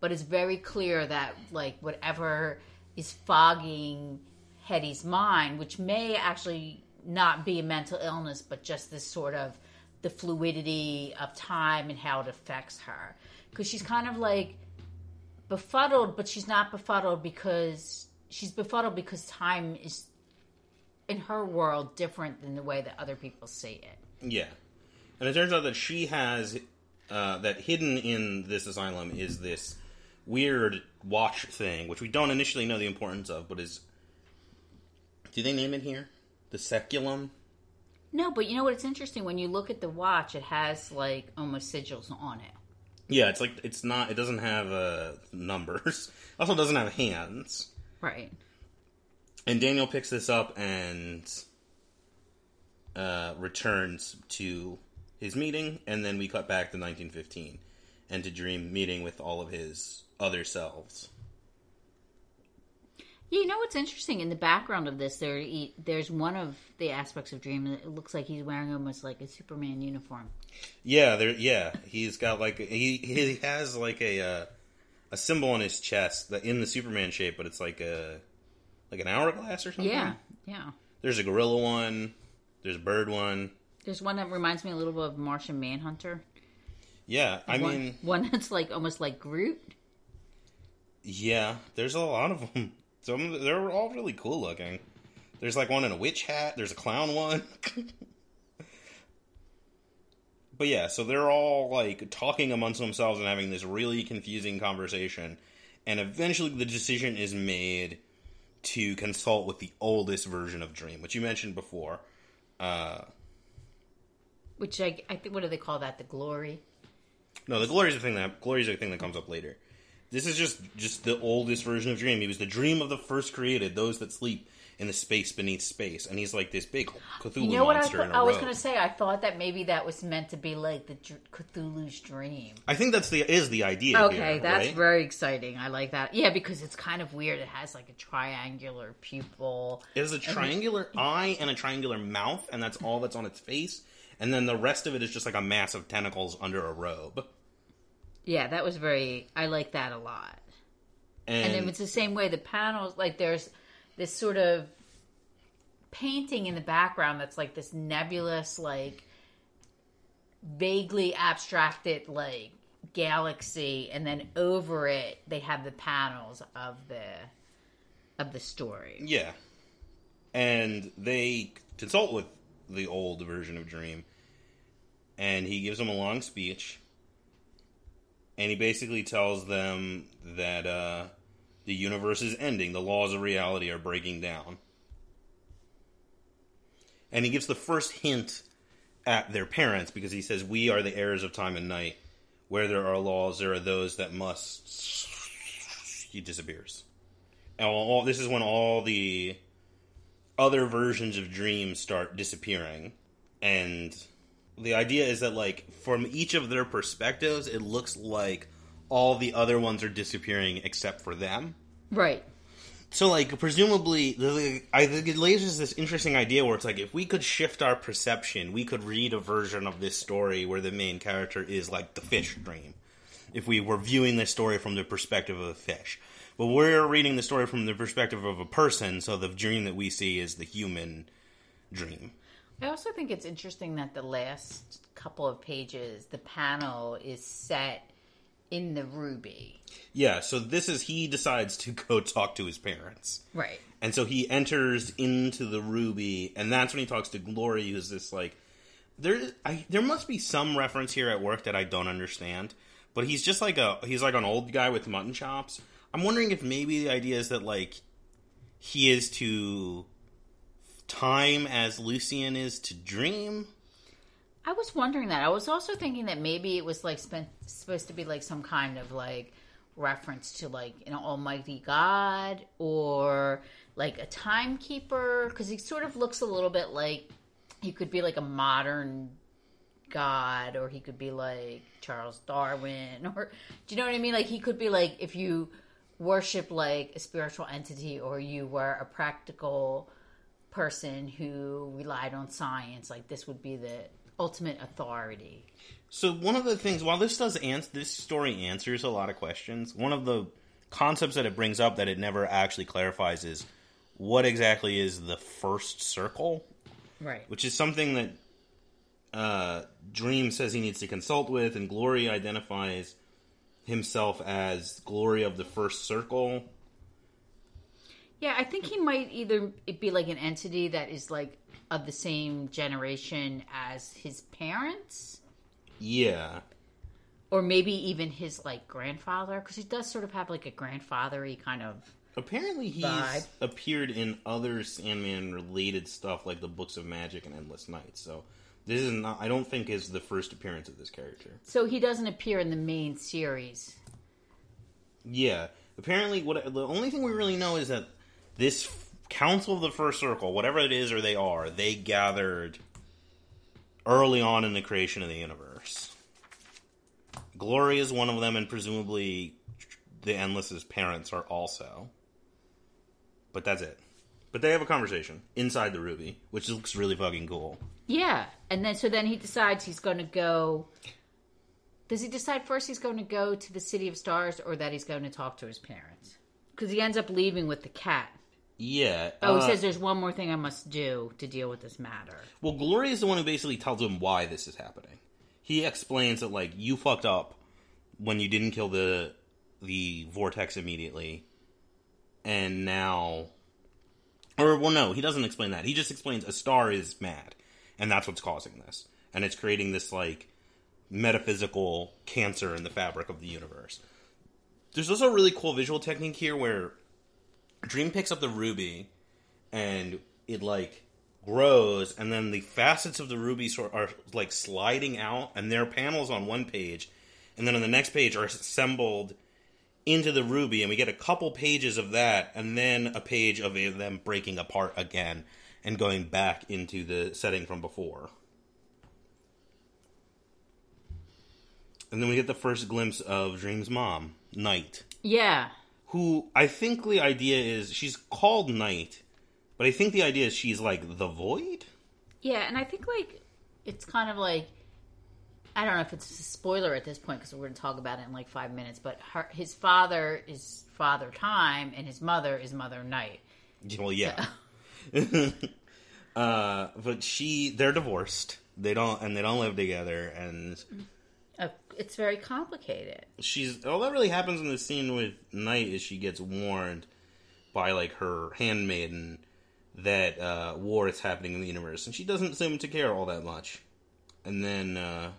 But it's very clear that like whatever is fogging Hettie's mind, which may actually not be a mental illness, but just this sort of the fluidity of time and how it affects her, because she's kind of like befuddled, but she's not befuddled because she's befuddled because time is in her world different than the way that other people see it. Yeah, and it turns out that she has uh, that hidden in this asylum is this weird watch thing, which we don't initially know the importance of, but is. Do they name it here? The seculum. No, but you know what? It's interesting when you look at the watch; it has like almost sigils on it. Yeah, it's like it's not. It doesn't have uh, numbers. Also, doesn't have hands. Right. And Daniel picks this up and uh, returns to his meeting, and then we cut back to 1915 and to Dream meeting with all of his other selves. Yeah, you know what's interesting in the background of this? There, he, there's one of the aspects of Dream. that It looks like he's wearing almost like a Superman uniform. Yeah, there. Yeah, he's got like he he has like a uh, a symbol on his chest that in the Superman shape, but it's like a like an hourglass or something. Yeah, yeah. There's a gorilla one. There's a bird one. There's one that reminds me a little bit of Martian Manhunter. Yeah, I one, mean, one that's like almost like Groot. yeah. There's a lot of them. Some they're all really cool looking. There's like one in a witch hat. There's a clown one. but yeah, so they're all like talking amongst themselves and having this really confusing conversation, and eventually the decision is made to consult with the oldest version of Dream, which you mentioned before. Uh, Which I, I think, what do they call that? The glory. No, the glory is the thing that glory is the thing that comes up later. This is just just the oldest version of Dream. He was the dream of the first created, those that sleep in the space beneath space, and he's like this big Cthulhu You know what I, monster thought- in a I was going to say? I thought that maybe that was meant to be like the Dr- Cthulhu's dream. I think that's the is the idea. Okay, here, that's right? very exciting. I like that. Yeah, because it's kind of weird. It has like a triangular pupil. It has a triangular eye and a triangular mouth, and that's all that's on its face. And then the rest of it is just like a mass of tentacles under a robe. Yeah, that was very. I like that a lot. And, And, it's the same way the panels, like there's this sort of painting in the background that's like this nebulous, like vaguely abstracted, like galaxy, and then over it they have the panels of the of the story. Yeah. And they consult with the old version of Dream. And he gives them a long speech. And he basically tells them that uh, The universe is ending. The laws of reality are breaking down. And he gives the first hint at their parents because he says, We are the heirs of time and night. Where there are laws, there are those that must. He disappears. And all, this is when all the other versions of dreams start disappearing. And the idea is that, like, from each of their perspectives, it looks like all the other ones are disappearing except for them. Right. So, like, presumably, I think it raises this interesting idea where it's like, if we could shift our perception, we could read a version of this story where the main character is like the fish dream. If we were viewing this story from the perspective of a fish. But we're reading the story from the perspective of a person, so the dream that we see is the human dream. I also think it's interesting that the last couple of pages, the panel is set in the ruby. Yeah, so this is he decides to go talk to his parents. Right. And so he enters into the ruby, and that's when he talks to Glory, who's this like there. I, there must be some reference here at work that I don't understand, but he's just like a he's like an old guy with mutton chops. I'm wondering if maybe the idea is that like he is to time as Lucien is to dream. I was wondering that. I was also thinking that maybe it was like spent, supposed to be like some kind of like reference to like an almighty god or like a timekeeper because he sort of looks a little bit like he could be like a modern god or he could be like Charles Darwin or do you know what I mean like he could be like if you worship like a spiritual entity or you were a practical person who relied on science like this would be the ultimate authority So one of the things, while this does answer, this story answers a lot of questions. One of the concepts that it brings up that it never actually clarifies is what exactly is the first circle, right which is something that uh, Dream says he needs to consult with, and Glory identifies himself as Glory of the First Circle. Yeah, I think he might either be like an entity that is like of the same generation as his parents, Yeah, or maybe even his like grandfather, because he does sort of have like a grandfathery kind of. apparently he's Vibe. appeared in other Sandman related stuff like the Books of Magic and Endless Nights. So this is not. I don't think is the first appearance of this character. So he doesn't appear in the main series. Yeah. Apparently, what the only thing we really know is that this Council of the First Circle, whatever it is or they are, they gathered early on in the creation of the universe. Glory is one of them, and presumably the Endless's parents are also. But that's it. But they have a conversation inside the Ruby, which looks really fucking cool. Yeah, and then so then he decides he's going to go. Does he decide first he's going to go to the City of Stars, or that he's going to talk to his parents? Because he ends up leaving with the cat. Yeah. Oh, uh, he says there's one more thing I must do to deal with this matter. Well, Glory is the one who basically tells him why this is happening. He explains that like you fucked up when you didn't kill the the vortex immediately, and now, or well, no, he doesn't explain that. He just explains a star is mad, and that's what's causing this, and it's creating this like metaphysical cancer in the fabric of the universe. There's also a really cool visual technique here where Dream picks up the ruby and it like grows and then the facets of the ruby sort are like sliding out and there are panels on one page and then on the next page are assembled into the ruby and we get a couple pages of that and then a page of them breaking apart again and going back into the setting from before. And then we get the first glimpse of dream's mom night. Yeah, who I think the idea is she's called Night, but I think the idea is she's like the void. yeah, and I think like it's kind of like I don't know if it's a spoiler at this point because we're going to talk about it in like five minutes. But her, his father is Father Time, and his mother is Mother Night. Well, yeah. uh, but she, they're divorced. They don't, and they don't live together. And Uh, it's very complicated. she's all that really happens in the scene with Night is she gets warned by like her handmaiden that uh, war is happening in the universe, and she doesn't seem to care all that much. And then uh,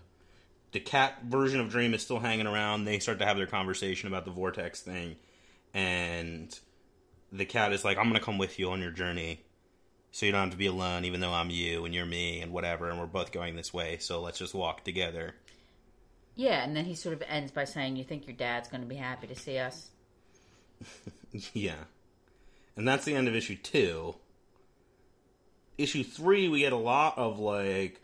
the cat version of Dream is still hanging around. They start to have their conversation about the vortex thing, and the cat is like, "I'm gonna come with you on your journey, so you don't have to be alone, even though I'm you and you're me and whatever, and we're both going this way. So let's just walk together." Yeah, and then he sort of ends by saying, "You think your dad's going to be happy to see us?" Yeah. And that's the end of issue two. Issue three, we get a lot of like,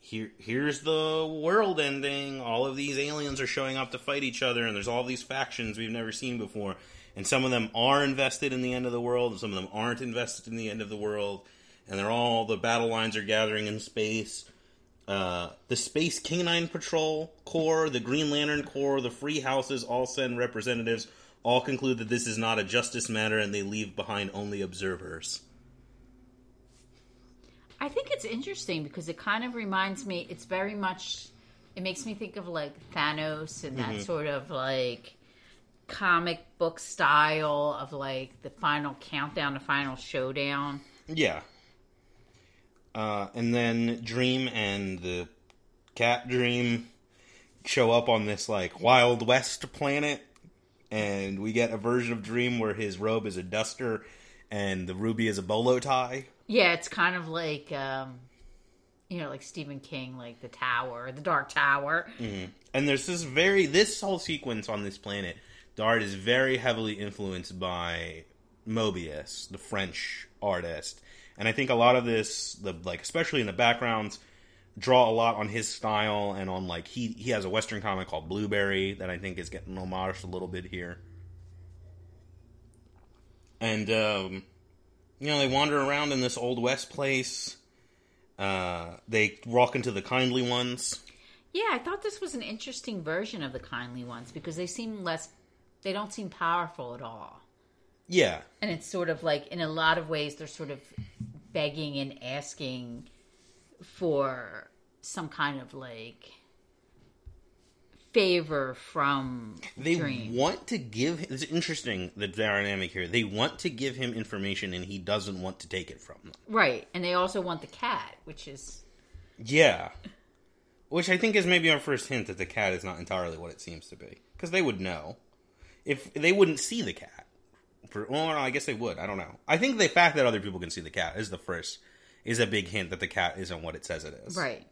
here, here's the world ending. All of these aliens are showing up to fight each other, and there's all these factions we've never seen before. And some of them are invested in the end of the world, and some of them aren't invested in the end of the world. And they're all the battle lines are gathering in space. Uh, the Space Canine Patrol Corps, the Green Lantern Corps, the Free Houses all send representatives. All conclude that this is not a justice matter, and they leave behind only observers. I think it's interesting because it kind of reminds me. It's very much. It makes me think of like Thanos and that sort of like comic book style of like the final countdown, the final showdown. Yeah. Uh, and then Dream and the Cat Dream show up on this like Wild West planet, and we get a version of Dream where his robe is a duster and the ruby is a bolo tie. Yeah, it's kind of like um, you know, like Stephen King, like the Tower, the Dark Tower. And there's this very this whole sequence on this planet. The art is very heavily influenced by Moebius, the French artist, and I think a lot of this, the like especially in the backgrounds, draw a lot on his style and on like he he has a Western comic called Blueberry that I think is getting homaged a little bit here. And um, you know they wander around in this old west place. Uh, they walk into the kindly ones. Yeah, I thought this was an interesting version of the kindly ones because they seem less. They don't seem powerful at all. Yeah, and it's sort of like in a lot of ways they're sort of begging and asking for some kind of like favor from they Dream. want to give. It's interesting the dynamic here. They want to give him information, and he doesn't want to take it from them. right, and they also want the cat, which is Yeah, which I think is maybe our first hint that the cat is not entirely what it seems to be, because they would know if they wouldn't see the cat. For well, no, I guess they would. I don't know. I think the fact that other people can see the cat is the first is a big hint that the cat isn't what it says it is. right.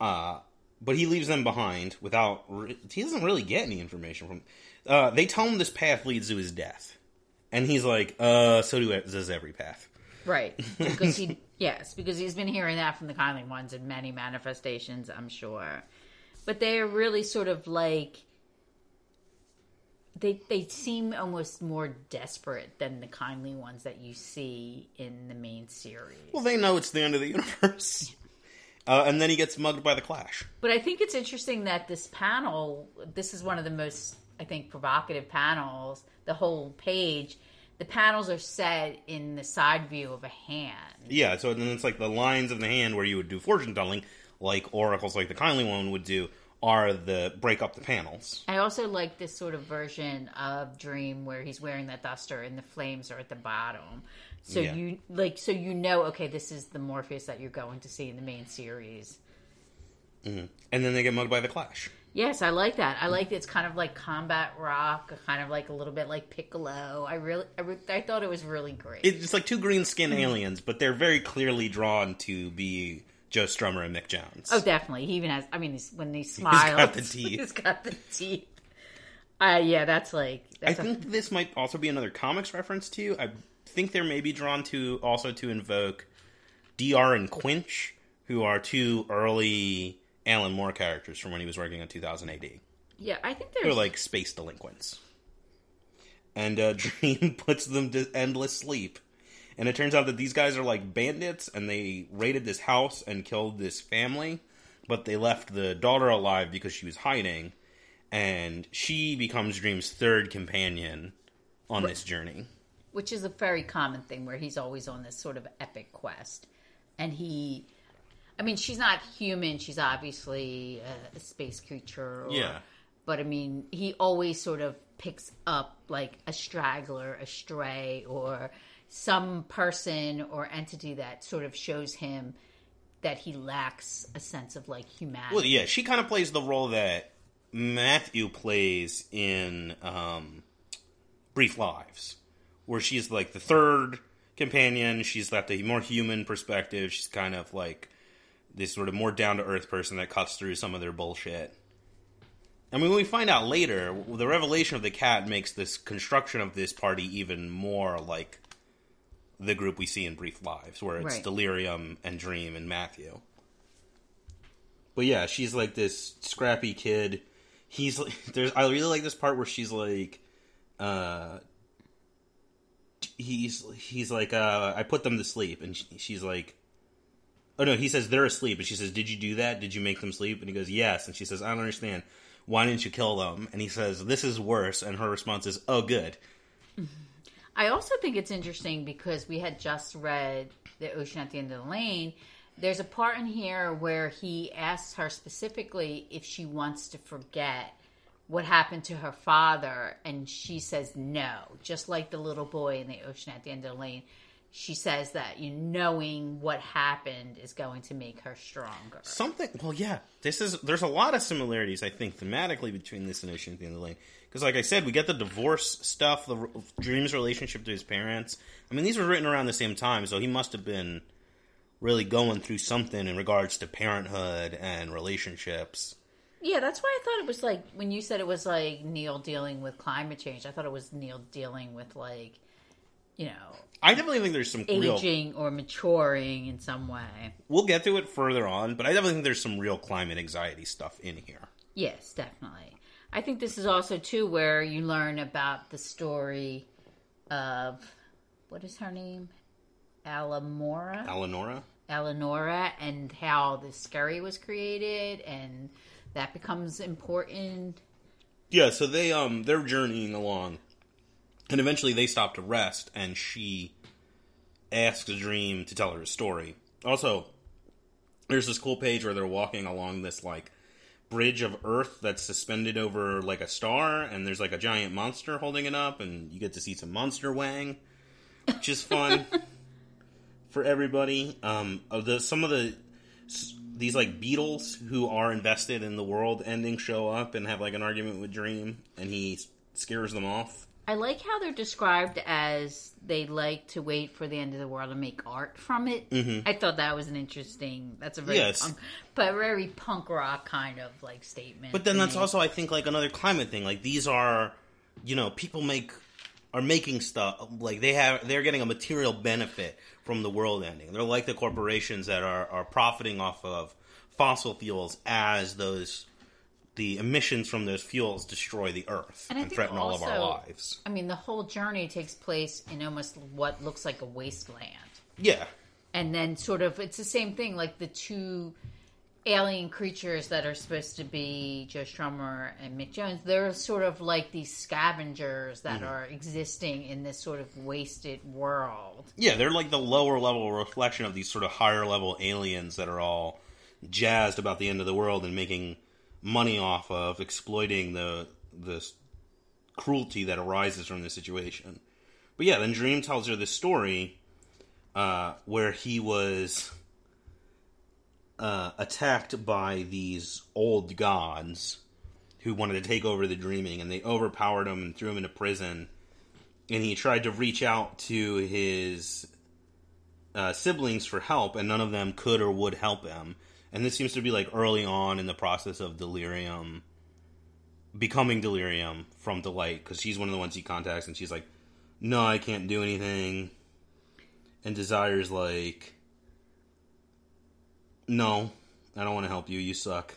Uh, but he leaves them behind without. Re- he doesn't really get any information from. Uh, they tell him this path leads to his death, and he's like, "Uh, so do does every path." Right, because he yes, because he's been hearing that from the kindly ones in many manifestations, I'm sure. But they are really sort of like they they seem almost more desperate than the kindly ones that you see in the main series. Well, they know it's the end of the universe. Uh, and then he gets mugged by the Clash. But I think it's interesting that this panel, this is one of the most, I think, provocative panels. The whole page, the panels are set in the side view of a hand. Yeah, so then it's like the lines of the hand where you would do fortune telling, like oracles like the kindly one would do, are the break up the panels. I also like this sort of version of Dream where he's wearing that duster and the flames are at the bottom. So Yeah. you like, so you know, okay, this is the Morpheus that you're going to see in the main series. Mm-hmm. And then they get mugged by the Clash. Yes, I like that. I like it's kind of like combat rock, kind of like a little bit like Piccolo. I really, I, re- I thought it was really great. It's like two green skin aliens, but they're very clearly drawn to be Joe Strummer and Mick Jones. oh, definitely. He even has. I mean, he's, when he smiles, got the teeth. He's got the teeth. Uh, yeah, that's like. I That's a- think this might also be another comics reference to you. I think they're maybe drawn to also to invoke D.R. and Quinch, who are two early Alan Moore characters from when he was working on 2000 AD. yeah, I think They're there's like space delinquents. And uh, Dream puts them to endless sleep. And it turns out that these guys are like bandits and they raided this house and killed this family, but they left the daughter alive because she was hiding. And she becomes Dream's third companion on this journey. which is a very common thing where he's always on this sort of epic quest and he i mean she's not human she's obviously a, a space creature or, Yeah. but i mean he always sort of picks up like a straggler a stray or some person or entity that sort of shows him that he lacks a sense of like humanity Well, yeah, she kind of plays the role that Matthew plays in um, Brief Lives, where she's like the third companion. She's got the more human perspective. She's kind of like this sort of more down to earth person that cuts through some of their bullshit. I mean, when we find out later, the revelation of the cat makes this construction of this party even more like the group we see in Brief Lives, where it's Right. Delirium and Dream and Matthew. But yeah, she's like this scrappy kid. He's like, there's. I really like this part where she's like, uh, he's he's like, uh, I put them to sleep, and she, she's like, oh no, he says they're asleep, and she says, did you do that? Did you make them sleep? And he goes, yes, and she says, I don't understand. Why didn't you kill them? And he says, this is worse, and her response is, oh good. I also think it's interesting because we had just read The Ocean at the End of the Lane. There's a part in here where he asks her specifically if she wants to forget what happened to her father, and she says no, just like the little boy in The Ocean at the End of the Lane. She says that you knowing what happened is going to make her stronger. Something. Well, yeah. This is. There's a lot of similarities, I think, thematically between this and Ocean at the End of the Lane. Because, like I said, we get the divorce stuff, the Dream's relationship to his parents. I mean, these were written around the same time, so he must have been really going through something in regards to parenthood and relationships. Yeah, that's why I thought it was like when you said it was like Neil dealing with climate change. I thought it was Neil dealing with like, you know, I definitely think there's some real. aging or maturing in some way. We'll get to it further on, but I definitely think there's some real climate anxiety stuff in here. Yes, definitely. I think this is also too where you learn about the story of what is her name, Alamora, Alianora? Alianora, and how the scurry was created, and that becomes important. Yeah, so they um they're journeying along, and eventually they stop to rest, and she asks Dream to tell her a story. Also, there's this cool page where they're walking along this like bridge of Earth that's suspended over like a star, and there's like a giant monster holding it up, and you get to see some monster wang, which is fun for everybody. Um, of the some of the these like beetles who are invested in the world ending show up and have like an argument with Dream, and he scares them off. I like how they're described as they like to wait for the end of the world and make art from it. Mm-hmm. I thought that was an interesting. That's a very Yes. punk, but very punk rock kind of like statement. But then that's also, I think, like another climate thing. Like these are, you know, people make are making stuff like they have they're getting a material benefit from the world ending. They're like the corporations that are are profiting off of fossil fuels as those the emissions from those fuels destroy the earth And and, threaten all of our lives. I mean, the whole journey takes place in almost what looks like a wasteland. Yeah. and then sort of it's the same thing like the two alien creatures that are supposed to be Joe Strummer and Mick Jones they're sort of like these scavengers that mm. are existing in this sort of wasted world Yeah, they're like the lower level reflection of these sort of higher level aliens that are all jazzed about the end of the world and making money off of exploiting the the cruelty that arises from the situation. But yeah, then Dream tells her this story uh, where he was uh, attacked by these old gods who wanted to take over the dreaming, and they overpowered him and threw him into prison. And he tried to reach out to his uh, siblings for help, and none of them could or would help him. And this seems to be like early on in the process of delirium becoming delirium from delight because she's one of the ones he contacts and she's like no i can't do anything. And desire's like no i don't want to help you you suck.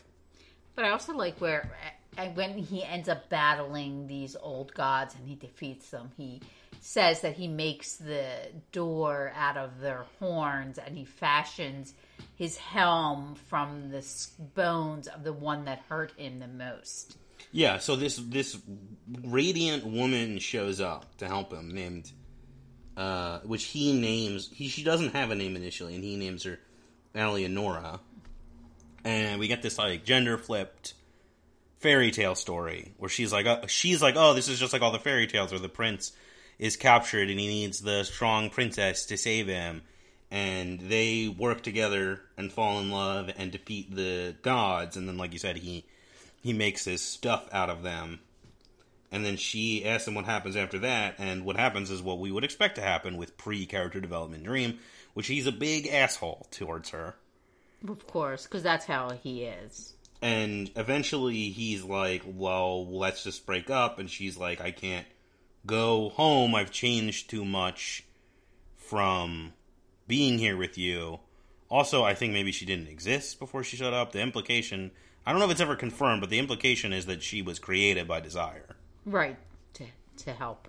But I also like where uh, when he ends up battling these old gods and he defeats them he says that he makes the door out of their horns and he fashions his helm from the bones of the one that hurt him the most Yeah, so this this radiant woman shows up to help him, named uh, which he names. He she doesn't have a name initially, and he names her Alianora. And we get this like gender flipped fairy tale story where she's like, uh, she's like, oh, this is just like all the fairy tales where the prince is captured and he needs the strong princess to save him. And they work together and fall in love and defeat the gods. And then, like you said, he he makes his stuff out of them And then she asks him what happens after that, and what happens is what we would expect to happen with pre character development Dream, which he's a big asshole towards her. Of course, because that's how he is. And eventually he's like, well, let's just break up. And she's like, I can't go home. I've changed too much from being here with you. Also, I think maybe she didn't exist before she showed up. The implication, I don't know if it's ever confirmed, but the implication is that she was created by Desire. Right. To, to help.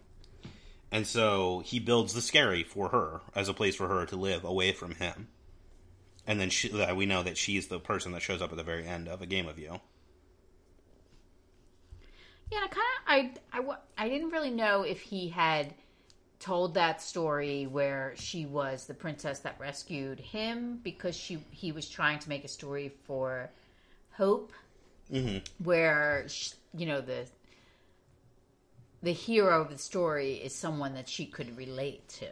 And so he builds the scary for her as a place for her to live away from him. And then she, we know that she's the person that shows up at the very end of a game of you. Yeah, I kind of I, I I didn't really know if he had told that story where she was the princess that rescued him because she he was trying to make a story for Hope, mm-hmm. where sh you know the the hero of the story is someone that she could relate to.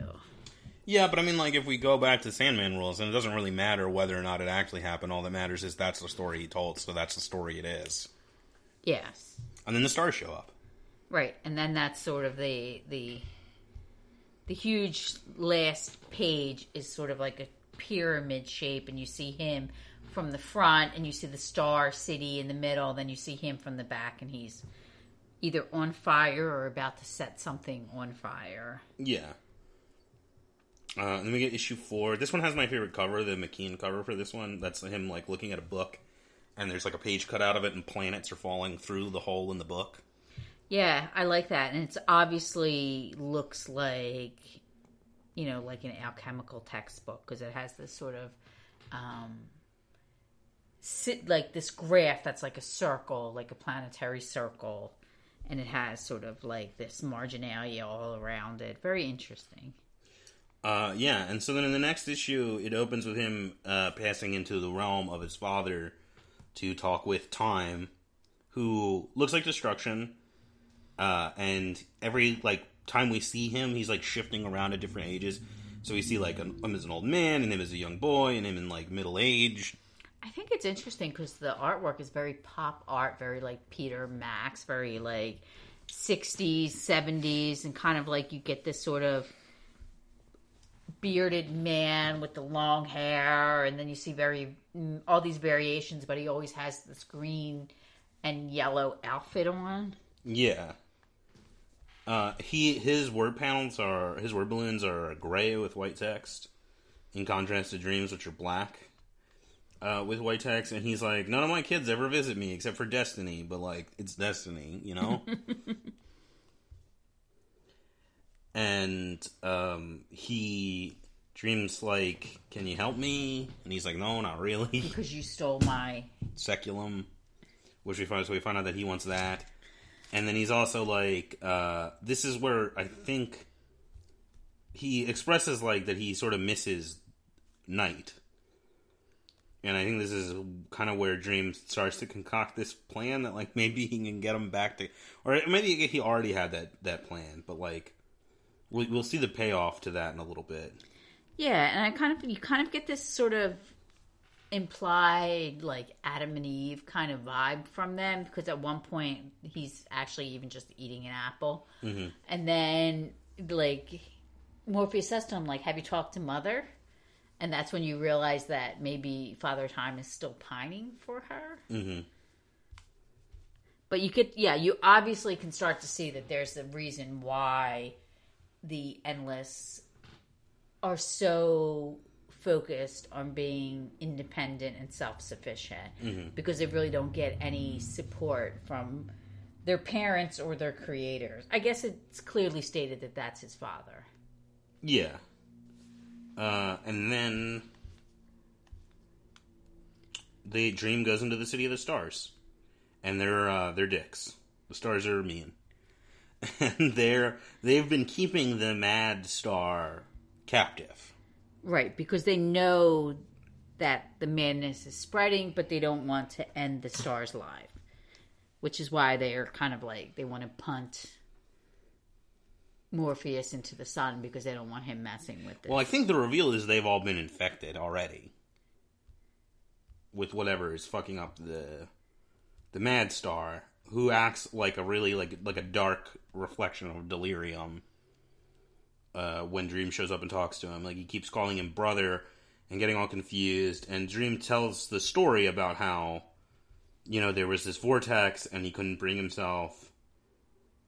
Yeah, but I mean, like, if we go back to Sandman rules, and it doesn't really matter whether or not it actually happened, all that matters is that's the story he told, so that's the story it is. Yes. And then the stars show up. Right, and then that's sort of the the the huge last page is sort of like a pyramid shape, and you see him from the front, and you see the star city in the middle. Then you see him from the back, and he's either on fire or about to set something on fire. Yeah. Uh, and then we get issue four. This one has my favorite cover, the McKean cover for this one. That's him, like, looking at a book, and there's, like, a page cut out of it, and planets are falling through the hole in the book. Yeah, I like that, and it's obviously looks like you know like an alchemical textbook because it has this sort of um, sit like this graph that's like a circle, like a planetary circle, and it has sort of like this marginalia all around it. Very interesting. Uh, yeah, and so then in the next issue, it opens with him uh, passing into the realm of his father to talk with Time, who looks like destruction. Uh, and every like time we see him, he's like shifting around at different ages. So we see like him as an old man, and him as a young boy, and him in like middle age. I think it's interesting because the artwork is very pop art, very like Peter Max, very like 60s, 70s, and kind of like you get this sort of bearded man with the long hair, and then you see very mm, all these variations, but he always has this green and yellow outfit on. Yeah. Uh, he his word panels are his word balloons are gray with white text, in contrast to Dreams, which are black uh, with white text. And he's like, none of my kids ever visit me except for Destiny, but like it's Destiny, you know. and um, he dreams like, "Can you help me?" And he's like, "No, not really." Because you stole my Seculum, which we find so we find out that he wants that, and then he's also like, uh, this is where I think he expresses like that he sort of misses Night, and I think this is kind of where Dream starts to concoct this plan that like maybe he can get him back to, or maybe he already had that that plan, but like we, we'll see the payoff to that in a little bit. Yeah, and I kind of you kind of get this sort of implied like Adam and Eve kind of vibe from them because at one point he's actually even just eating an apple, and then like Morpheus says to him like, "Have you talked to Mother?" And that's when you realize that maybe Father Time is still pining for her. Mm-hmm. But you could, yeah, you obviously can start to see that there's a reason why the endless are so focused on being independent and self-sufficient because they really don't get any support from their parents or their creators. I guess it's clearly stated that that's his father. Yeah. Uh, and then the dream goes into the city of the stars, and they're uh, they're dicks. The stars are mean, and they're they've been keeping the Mad Star captive. Right, because they know that the madness is spreading, but they don't want to end the stars live. Which is why they are kind of like they want to punt Morpheus into the sun because they don't want him messing with it. Well, I think the reveal is they've all been infected already with whatever is fucking up the the Mad Star, who acts like a really like like a dark reflection of delirium. Uh, when Dream shows up and talks to him, like he keeps calling him brother and getting all confused. And Dream tells the story about how, you know, there was this vortex and he couldn't bring himself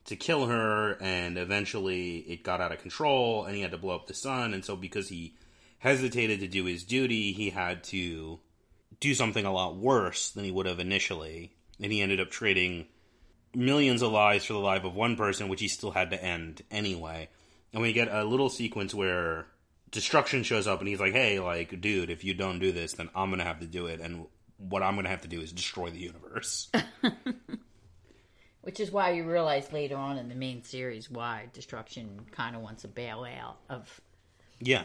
to kill her, and eventually it got out of control and he had to blow up the sun. And so, because he hesitated to do his duty, he had to do something a lot worse than he would have initially. And he ended up trading millions of lives for the life of one person, which he still had to end anyway. And we get a little sequence where destruction shows up and he's like, "Hey, like, dude, if you don't do this, then I'm gonna have to do it, and what I'm gonna have to do is destroy the universe." Which is why you realize later on in the main series why Destruction kind of wants a bailout of yeah,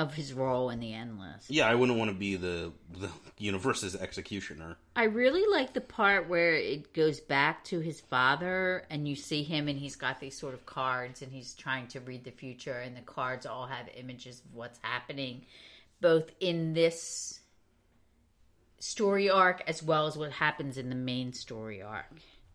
of his role in the Endless. yeah, I wouldn't want to be the the universe's executioner. I really like the part where it goes back to his father and you see him and he's got these sort of cards and he's trying to read the future and the cards all have images of what's happening both in this story arc as well as what happens in the main story arc.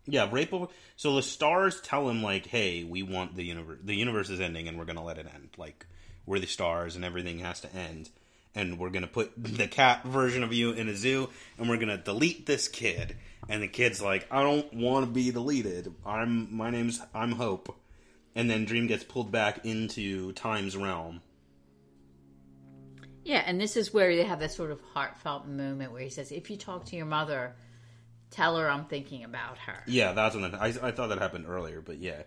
Yeah, rape. Over, so the stars tell him like, "Hey, we want the universe. The universe is ending, and we're gonna let it end. Like, we're the stars, and everything has to end. And we're gonna put the cat version of you in a zoo, and we're gonna delete this kid." And the kid's like, "I don't want to be deleted. I'm my name's I'm Hope." And then Dream gets pulled back into Time's realm. Yeah, and this is where they have that sort of heartfelt moment where he says, "If you talk to your mother, tell her I'm thinking about her." Yeah, that's when I, I thought that happened earlier, but yeah.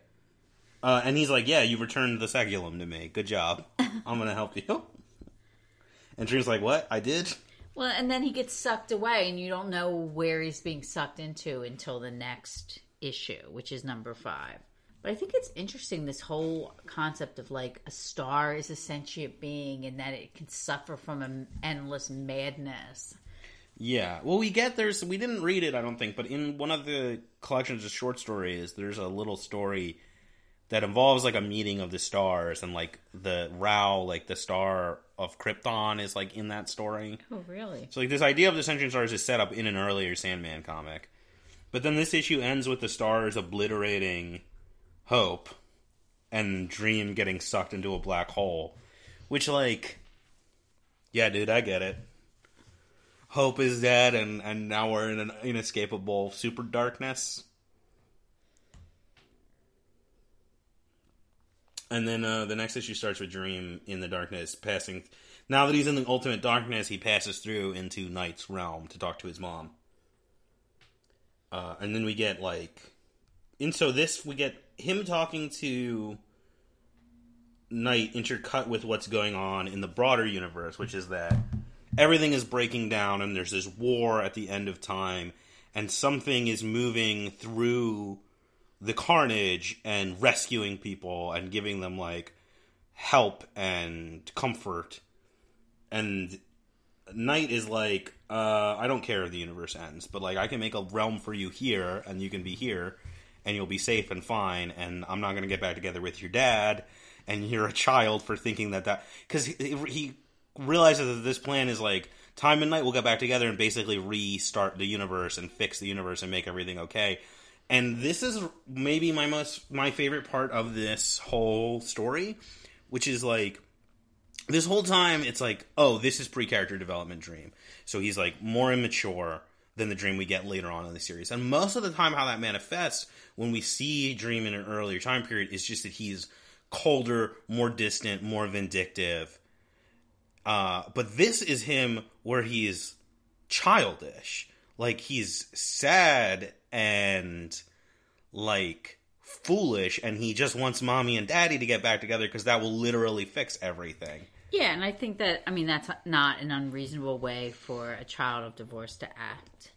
Uh, and he's like, "Yeah, you returned the Segulum to me. Good job. I'm gonna help you." And Dream's like, "What? I did?" Well, and then he gets sucked away, and you don't know where he's being sucked into until the next issue, which is number five. But I think it's interesting this whole concept of like a star is a sentient being and that it can suffer from an endless madness. Yeah. Well, we get there's we didn't read it, I don't think, but in one of the collections of short stories, there's a little story that involves like a meeting of the stars and like the Rao, like the star of Krypton, is like in that story. Oh, really? So like this idea of the sentient stars is set up in an earlier Sandman comic, but then this issue ends with the stars obliterating Hope and Dream getting sucked into a black hole, which like, yeah, dude, I get it. Hope is dead, and and now we're in an inescapable super darkness. And then uh, the next issue starts with Dream in the darkness, passing. Now that he's in the ultimate darkness, he passes through into Night's realm to talk to his mom. Uh, and then we get like, and so this we get him talking to Night intercut with what's going on in the broader universe, which is that everything is breaking down and there's this war at the end of time, and something is moving through the carnage and rescuing people and giving them like help and comfort. And Night is like, uh, I don't care if the universe ends, but like I can make a realm for you here, and you can be here, and you'll be safe and fine. And I'm not going to get back together with your dad, and you're a child for thinking that that because he, he realizes that this plan is like time and night will get back together and basically restart the universe and fix the universe and make everything okay. And this is maybe my most my favorite part of this whole story, which is like this whole time it's like, oh, this is pre-character development dream. So he's like more immature than the dream we get later on in the series. And most of the time how that manifests when we see Dream in an earlier time period is just that he's colder, more distant, more vindictive. Uh, but this is him where he's childish. Like he's sad and like foolish and he just wants mommy and daddy to get back together because that will literally fix everything. Yeah, and I think that I mean that's not an unreasonable way for a child of divorce to act.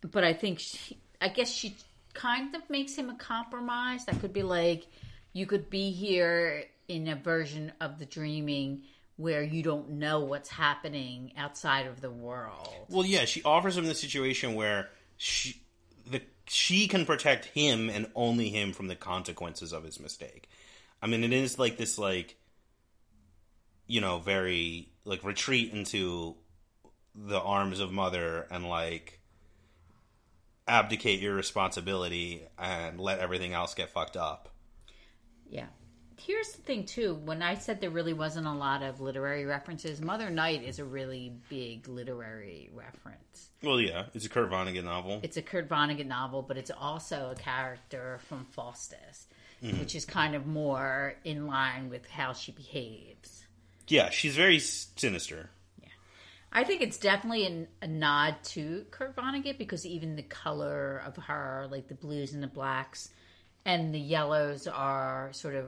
But I think she, I guess she kind of makes him a compromise. That could be like you could be here in a version of the dreaming where you don't know what's happening outside of the world. Well, yeah, she offers him the situation where she the she can protect him and only him from the consequences of his mistake. I mean, it is like this like you know, very like retreat into the arms of mother and like abdicate your responsibility and let everything else get fucked up. Yeah. Here's the thing, too. When I said there really wasn't a lot of literary references, Mother Night is a really big literary reference. Well, yeah, it's a Kurt Vonnegut novel. It's a Kurt Vonnegut novel, but it's also a character from Faustus, mm-hmm. which is kind of more in line with how she behaves. Yeah, she's very sinister. Yeah, I think it's definitely an, a nod to Kurt Vonnegut because even the color of her, like the blues and the blacks and the yellows, are sort of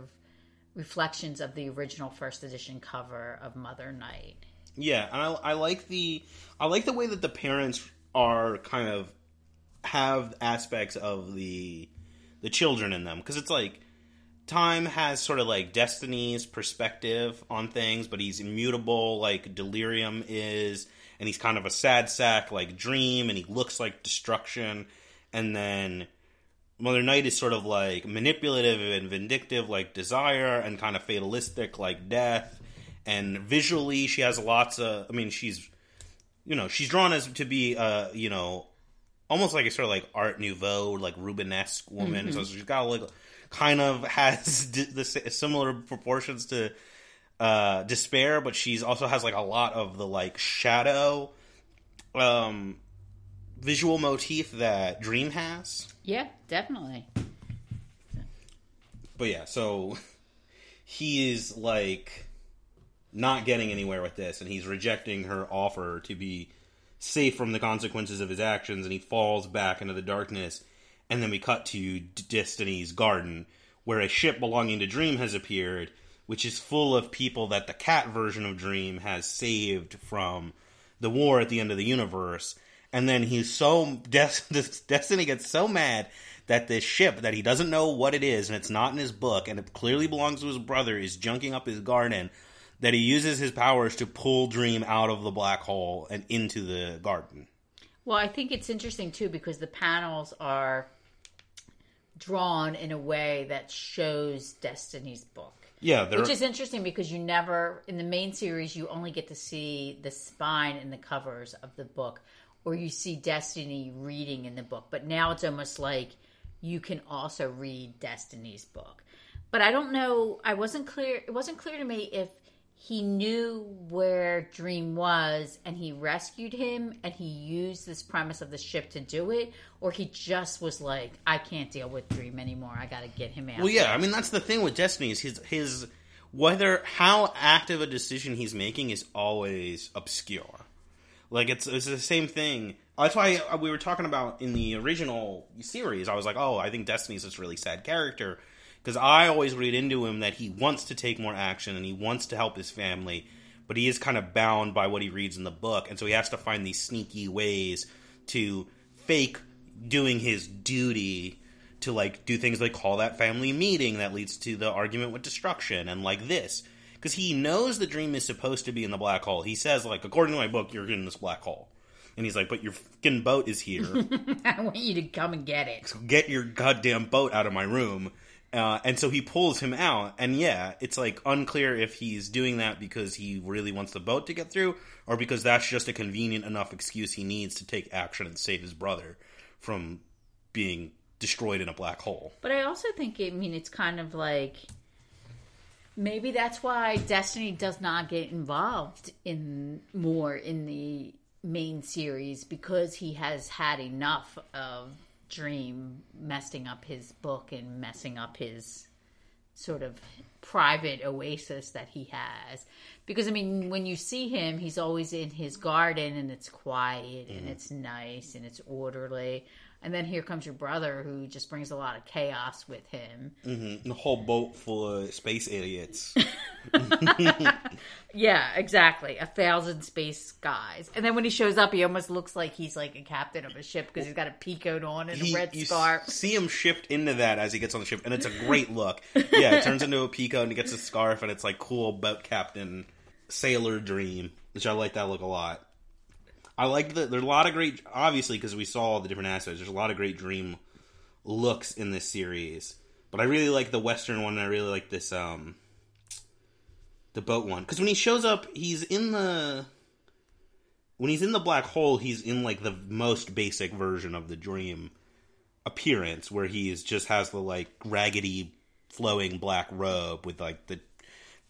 reflections of the original first edition cover of Mother Night. Yeah, and I, I like the I like the way that the parents are kind of have aspects of the the children in them because it's like time has sort of like destiny's perspective on things but he's immutable like delirium is and he's kind of a sad sack like dream and he looks like destruction and then mother night is sort of like manipulative and vindictive like desire and kind of fatalistic like death. And visually she has lots of i mean she's you know she's drawn as to be uh you know almost like a sort of like art nouveau like rubenesque woman. So she's got like kind of has d- the s- similar proportions to uh despair but she's also has like a lot of the like shadow. Um visual motif that dream has. Yeah, definitely. but yeah so he is like not getting anywhere with this and he's rejecting her offer to be safe from the consequences of his actions and he falls back into the darkness. And then we cut to D- destiny's garden where a ship belonging to dream has appeared which is full of people that the cat version of dream has saved from the war at the end of the universe and then he's so Des- this destiny gets so mad that this ship that he doesn't know what it is and it's not in his book and it clearly belongs to his brother is junking up his garden that he uses his powers to pull dream out of the black hole and into the garden Well, I think it's interesting too because the panels are drawn in a way that shows Destiny's book. yeah they're Which is interesting because you never, in the main series, you only get to see the spine and the covers of the book, or you see Destiny reading in the book. But now it's almost like you can also read Destiny's book. But I don't know, I wasn't clear, it wasn't clear to me if he knew where Dream was and he rescued him and he used this premise of the ship to do it, or he just was like, I can't deal with Dream anymore. I got to get him out. Well, yeah, I mean that's the thing with Destiny is his his whether how active a decision he's making is always obscure. Like it's it's the same thing. That's why we were talking about in the original series. I was like, oh, I think Destiny's this really sad character because I always read into him that he wants to take more action and he wants to help his family, but he is kind of bound by what he reads in the book, and so he has to find these sneaky ways to fake doing his duty to like do things like call that family meeting that leads to the argument with destruction and like this because he knows the dream is supposed to be in the black hole. He says like according to my book you're in this black hole. And he's like but your fucking boat is here. I want you to come and get it. So get your goddamn boat out of my room. Uh, and so he pulls him out. And yeah it's like unclear if he's doing that because he really wants the boat to get through or because that's just a convenient enough excuse he needs to take action and save his brother from being destroyed in a black hole. But I also think, I mean, it's kind of like maybe that's why Destiny does not get involved in more in the main series because he has had enough of Dream messing up his book and messing up his sort of private oasis that he has. Because I mean, when you see him, he's always in his garden and it's quiet and mm-hmm. it's nice and it's orderly. And then here comes your brother who just brings a lot of chaos with him. Mm-hmm. a whole boat full of space idiots Yeah, exactly. A thousand space guys. And then when he shows up, he almost looks like he's like a captain of a ship because he's got a pea coat on and He- a red scarf. see him shift into that as he gets on the ship, and it's a great look. Yeah, it turns into a peacoat, and he gets a scarf, and it's like cool boat captain sailor dream, which I like that look a lot. I like the there's a lot of great, obviously because we saw all the different aspects. There's a lot of great dream looks in this series, but I really like the western one, and I really like this um the boat one because when he shows up, he's in the when he's in the black hole, he's in like the most basic version of the dream appearance, where he is just has the like raggedy, flowing black robe with like the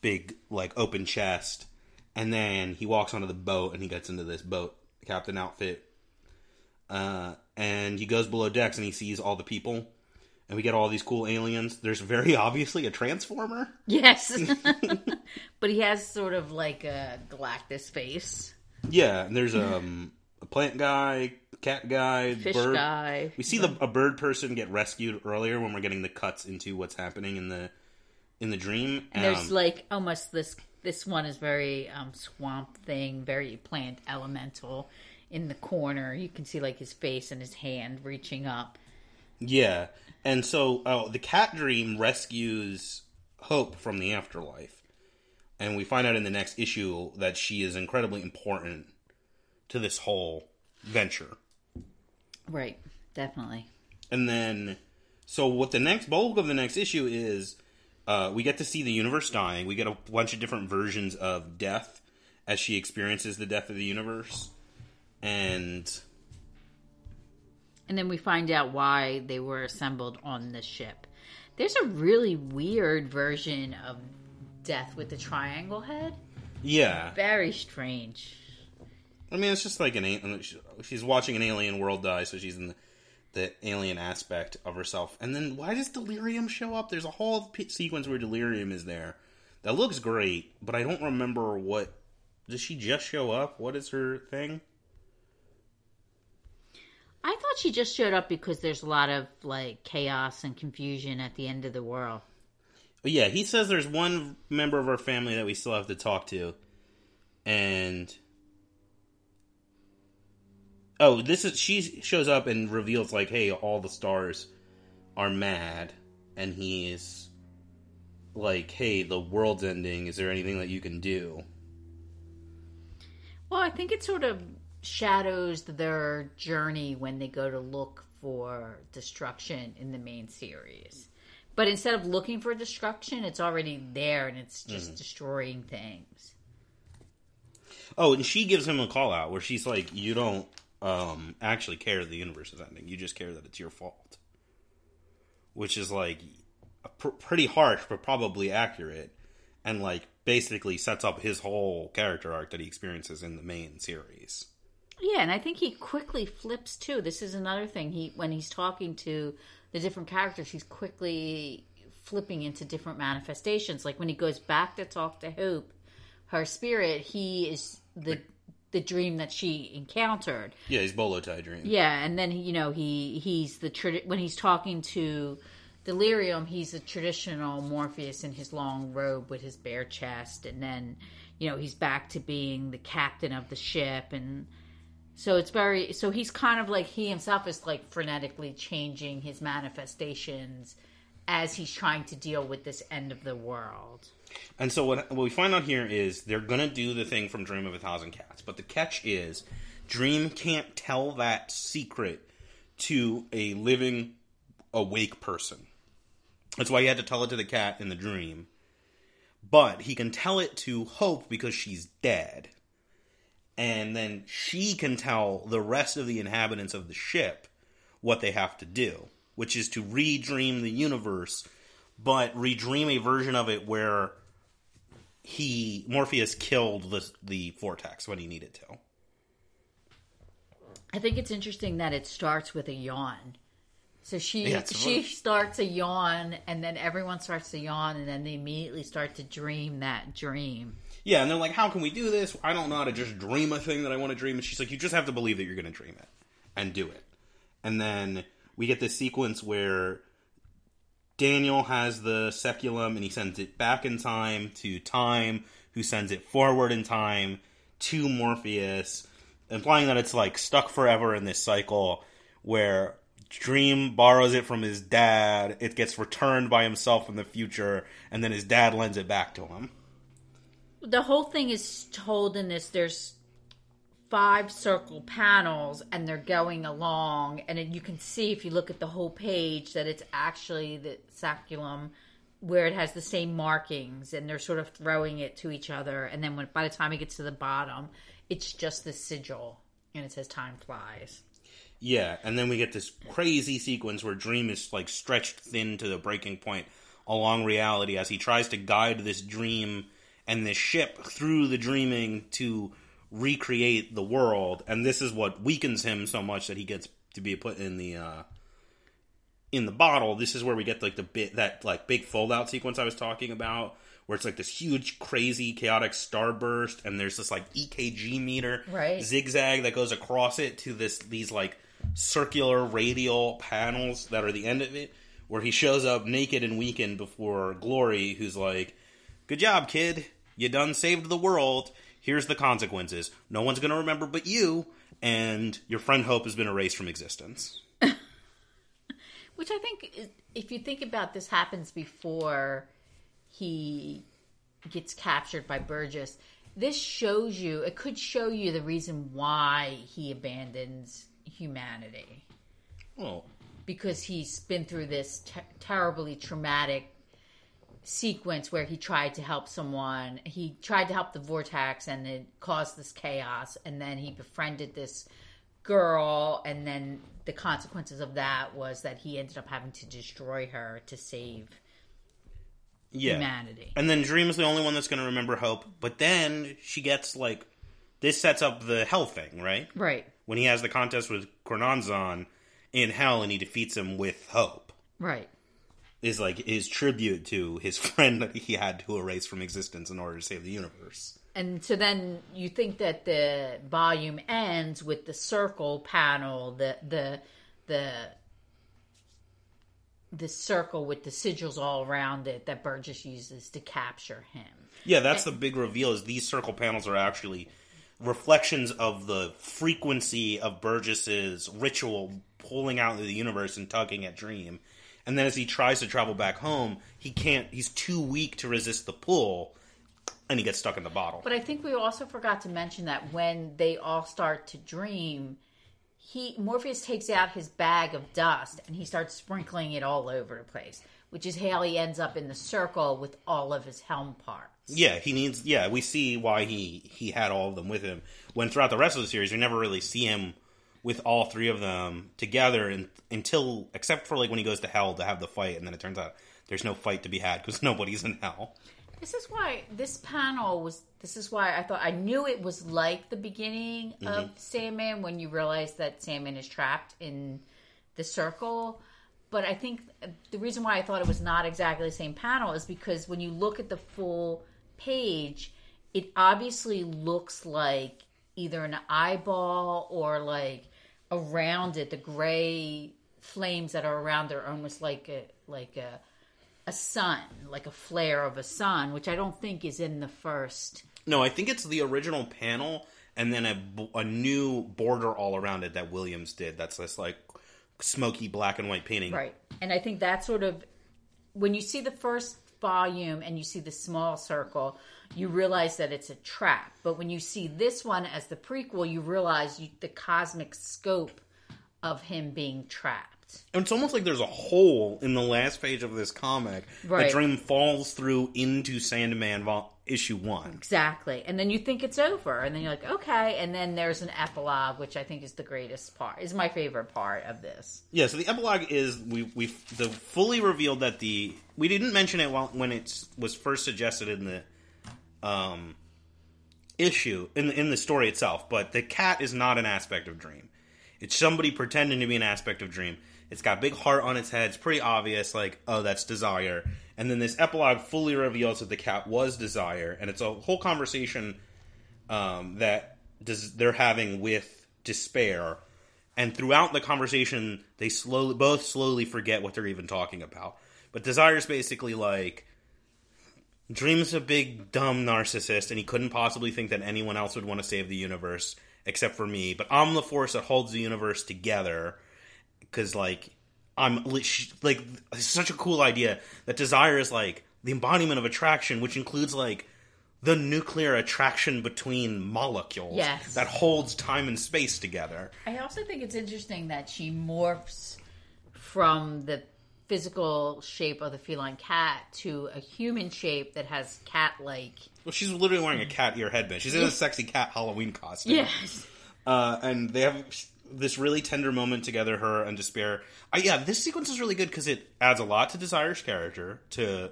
big like open chest, and then he walks onto the boat and he gets into this boat captain outfit, uh, and he goes below decks and he sees all the people. And we get all these cool aliens. There's very obviously a transformer. Yes. but he has sort of like a Galactus face. Yeah, and there's um, a plant guy, cat guy, Fish bird. guy. We see the a bird person get rescued earlier when we're getting the cuts into what's happening in the in the dream. And there's Um, like almost this this one is very um swamp thing, very plant elemental in the corner. You can see like his face and his hand reaching up. yeah, and so oh, the cat dream rescues Hope from the afterlife, and we find out in the next issue that she is incredibly important to this whole venture. Right. Definitely. And then, so what the next bulk of the next issue is, uh, we get to see the universe dying. We get a bunch of different versions of death as she experiences the death of the universe, and And then we find out why they were assembled on the ship. There's a really weird version of death with the triangle head. yeah, Very strange. I mean it's just like an she's watching an alien world die, so she's in the, the alien aspect of herself. And then why does Delirium show up? There's a whole p- sequence where Delirium is there that looks great, but I don't remember what. Does she just show up? What is her thing? I thought she just showed up because there's a lot of like chaos and confusion at the end of the world. Yeah, he says there's one member of our family that we still have to talk to, and oh, this is she shows up and reveals like, hey, all the stars are mad, and he's like, hey, the world's ending. Is there anything that you can do? Well, I think it sort of shadows their journey when they go to look for destruction in the main series. But instead of looking for destruction, it's already there and it's just mm-hmm. destroying things. Oh, and she gives him a call out where she's like, you don't um, actually care the universe is ending. You just care that it's your fault. Which is like pr- pretty harsh, but probably accurate. And like basically sets up his whole character arc that he experiences in the main series. Yeah, and I think he quickly flips too. This is another thing. He when he's talking to the different characters, he's quickly flipping into different manifestations. Like when he goes back to talk to Hope, her spirit, he is the the dream that she encountered. Yeah, he's Bolo tie dream. Yeah, and then you know he he's the tradi- when he's talking to Delirium, he's a traditional Morpheus in his long robe with his bare chest, and then you know he's back to being the captain of the ship, and so it's very so he's kind of like he himself is like frenetically changing his manifestations as he's trying to deal with this end of the world. And so what, what we find out here is they're gonna do the thing from Dream of a Thousand Cats, but the catch is Dream can't tell that secret to a living, awake person. That's why he had to tell it to the cat in the dream. But he can tell it to Hope because she's dead. And then she can tell the rest of the inhabitants of the ship what they have to do, which is to redream the universe, but redream a version of it where he Morpheus killed the the vortex when he needed to. I think it's interesting that it starts with a yawn. So she Yeah, she starts a yawn, and then everyone starts to yawn, and then they immediately start to dream that dream. Yeah, and they're like, "How can we do this? I don't know how to just dream a thing that I want to dream." And she's like, "You just have to believe that you're going to dream it and do it." And then we get this sequence where Daniel has the seculum and he sends it back in time to Time, who sends it forward in time to Morpheus, implying that it's like stuck forever in this cycle where Dream borrows it from his dad, it gets returned by himself in the future, and then his dad lends it back to him. The whole thing is told in this. There's five circle panels, and they're going along, and you can see if you look at the whole page that it's actually the saculum where it has the same markings and they're sort of throwing it to each other. And then when by the time it gets to the bottom it's just the sigil and it says time flies. Yeah, and then we get this crazy sequence where Dream is like stretched thin to the breaking point along reality as he tries to guide this dream and this ship through the dreaming to recreate the world, and this is what weakens him so much that he gets to be put in the uh in the bottle. This is where we get like the bit that like big fold out sequence I was talking about. Where it's like this huge, crazy, chaotic starburst, and there's this like EKG meter Right. zigzag that goes across it to this these like circular radial panels that are the end of it, where he shows up naked and weakened before Glory, who's like, "Good job, kid. You done saved the world. Here's the consequences. No one's gonna remember but you, and your friend Hope has been erased from existence." which i think if you think about this happens before he gets captured by burgess this shows you it could show you the reason why he abandons humanity Oh, because he's been through this ter- terribly traumatic sequence where he tried to help someone. He tried to help the vortex and it caused this chaos. And then he befriended this girl. And then the consequences of that was that he ended up having to destroy her to save yeah. humanity. And then Dream is the only one that's going to remember Hope. But then she gets like this sets up the Hell thing, right? Right, When he has the contest with Choronzon in Hell and he defeats him with Hope, right. Is like his tribute to his friend that he had to erase from existence in order to save the universe. And so then you think that the volume ends with the circle panel, the the the the circle with the sigils all around it that Burgess uses to capture him. Yeah, that's the big reveal. Is these circle panels are actually reflections of the frequency of Burgess's ritual pulling out into the universe and tugging at Dream. And then as he tries to travel back home, he can't. He's too weak to resist the pull, and he gets stuck in the bottle. But I think we also forgot to mention that when they all start to dream, he Morpheus takes out his bag of dust and he starts sprinkling it all over the place, which is how he ends up in the circle with all of his helm parts. Yeah, he needs. Yeah, we see why he he had all of them with him. When throughout the rest of the series, we never really see him with all three of them together, and until except for like when he goes to hell to have the fight, and then it turns out there's no fight to be had because nobody's in hell. This is why this panel was. This is why I thought I knew it was like the beginning of mm-hmm. Sandman when you realize that Sandman is trapped in the circle. But I think the reason why I thought it was not exactly the same panel is because when you look at the full page, it obviously looks like either an eyeball or like around it, the gray flames that are around there almost like a like a a sun, like a flare of a sun, which I don't think is in the first. No, I think it's the original panel, and then a, a new border all around it that Williams did. That's this like smoky black and white painting. Right. And I think that sort of, when you see the first volume and you see the small circle, you realize that it's a trap. But when you see this one as the prequel, you realize you, the cosmic scope of him being trapped. And it's almost like there's a hole in the last page of this comic Right. that Dream falls through into Sandman vol- issue one. Exactly. And then you think it's over. And then you're like, okay. And then there's an epilogue, which I think is the greatest part, is my favorite part of this. Yeah, so the epilogue is we we the fully revealed that the we didn't mention it while, when it was first suggested in the um issue in the, in the story itself, but the cat is not an aspect of Dream. It's somebody pretending to be an aspect of Dream. It's got big heart on its head. It's pretty obvious, like oh, that's Desire. And then this epilogue fully reveals that the cat was Desire, and it's a whole conversation um, that des- they're having with Despair and throughout the conversation they slowly both slowly forget what they're even talking about but desire's basically like dream's a big dumb narcissist and he couldn't possibly think that anyone else would want to save the universe except for me but i'm the force that holds the universe together because like i'm like it's such a cool idea that desire is like the embodiment of attraction which includes like the nuclear attraction between molecules Yes. that holds time and space together I also think it's interesting that she morphs from the physical shape of the feline cat to a human shape that has cat like. Well, she's literally wearing a cat ear headband. She's in a sexy cat Halloween costume. Yes. Uh, and they have this really tender moment together, her and Despair. Uh, yeah, this sequence is really good because it adds a lot to Desire's character to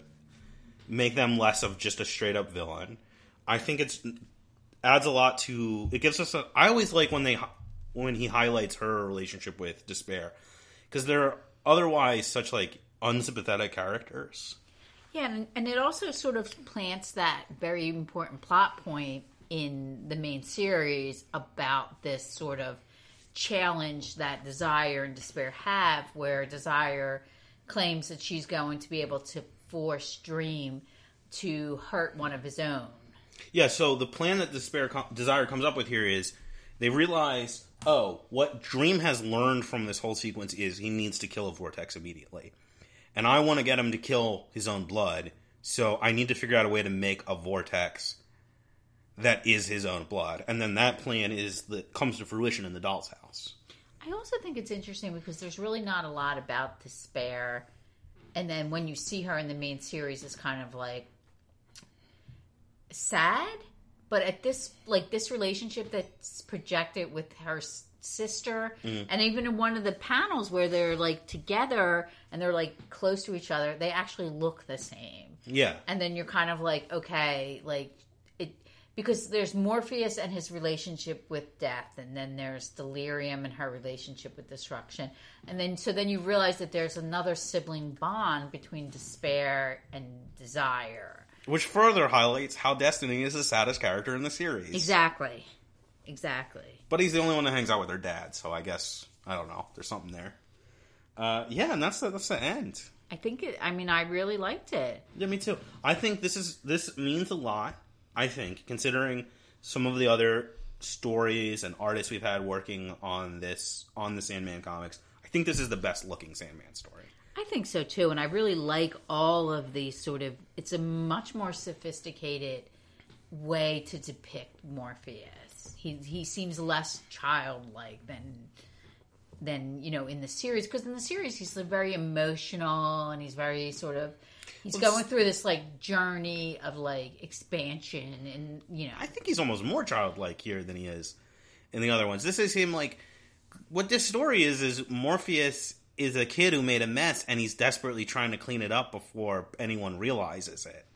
make them less of just a straight up villain. I think it's adds a lot to it gives us a I always like when they when he highlights her relationship with Despair because they're otherwise such like unsympathetic characters. Yeah, and, and it also sort of plants that very important plot point in the main series about this sort of challenge that Desire and Despair have, where Desire claims that she's going to be able to force Dream to hurt one of his own. Yeah, so the plan that Despair Desire comes up with here is they realize, oh, what Dream has learned from this whole sequence is he needs to kill a Vortex immediately. And I want to get him to kill his own blood, so I need to figure out a way to make a Vortex that is his own blood. And then that plan is that comes to fruition in the doll's house. I also think it's interesting because there's really not a lot about Despair. And then when you see her in the main series, it's kind of like sad. But at this, like this relationship that's projected with her sister, mm. and even in one of the panels where they're like together and they're like close to each other, they actually look the same. Yeah. and then you're kind of like okay like it because there's morpheus and his relationship with death and then there's delirium and her relationship with destruction. And then so then you realize that there's another sibling bond between despair and desire Which further highlights how Destiny is the saddest character in the series. exactly exactly But he's the only one that hangs out with her dad, so I guess I don't know. There's something there. Uh, yeah, and that's the, that's the end. i think it i mean i really liked it Yeah, me too. I think this is this means a lot. I think considering some of the other stories and artists we've had working on this on the Sandman comics, I think this is the best looking Sandman story. I think so too, and I really like all of these sort of. It's a much more sophisticated way to depict Morpheus. He he seems less childlike than than you know in the series because in the series he's very emotional and he's very sort of he's Well, going through this like journey of like expansion and you know I think he's almost more childlike here than he is in the other ones. This is him like what this story is is Morpheus is a kid who made a mess and he's desperately trying to clean it up before anyone realizes it.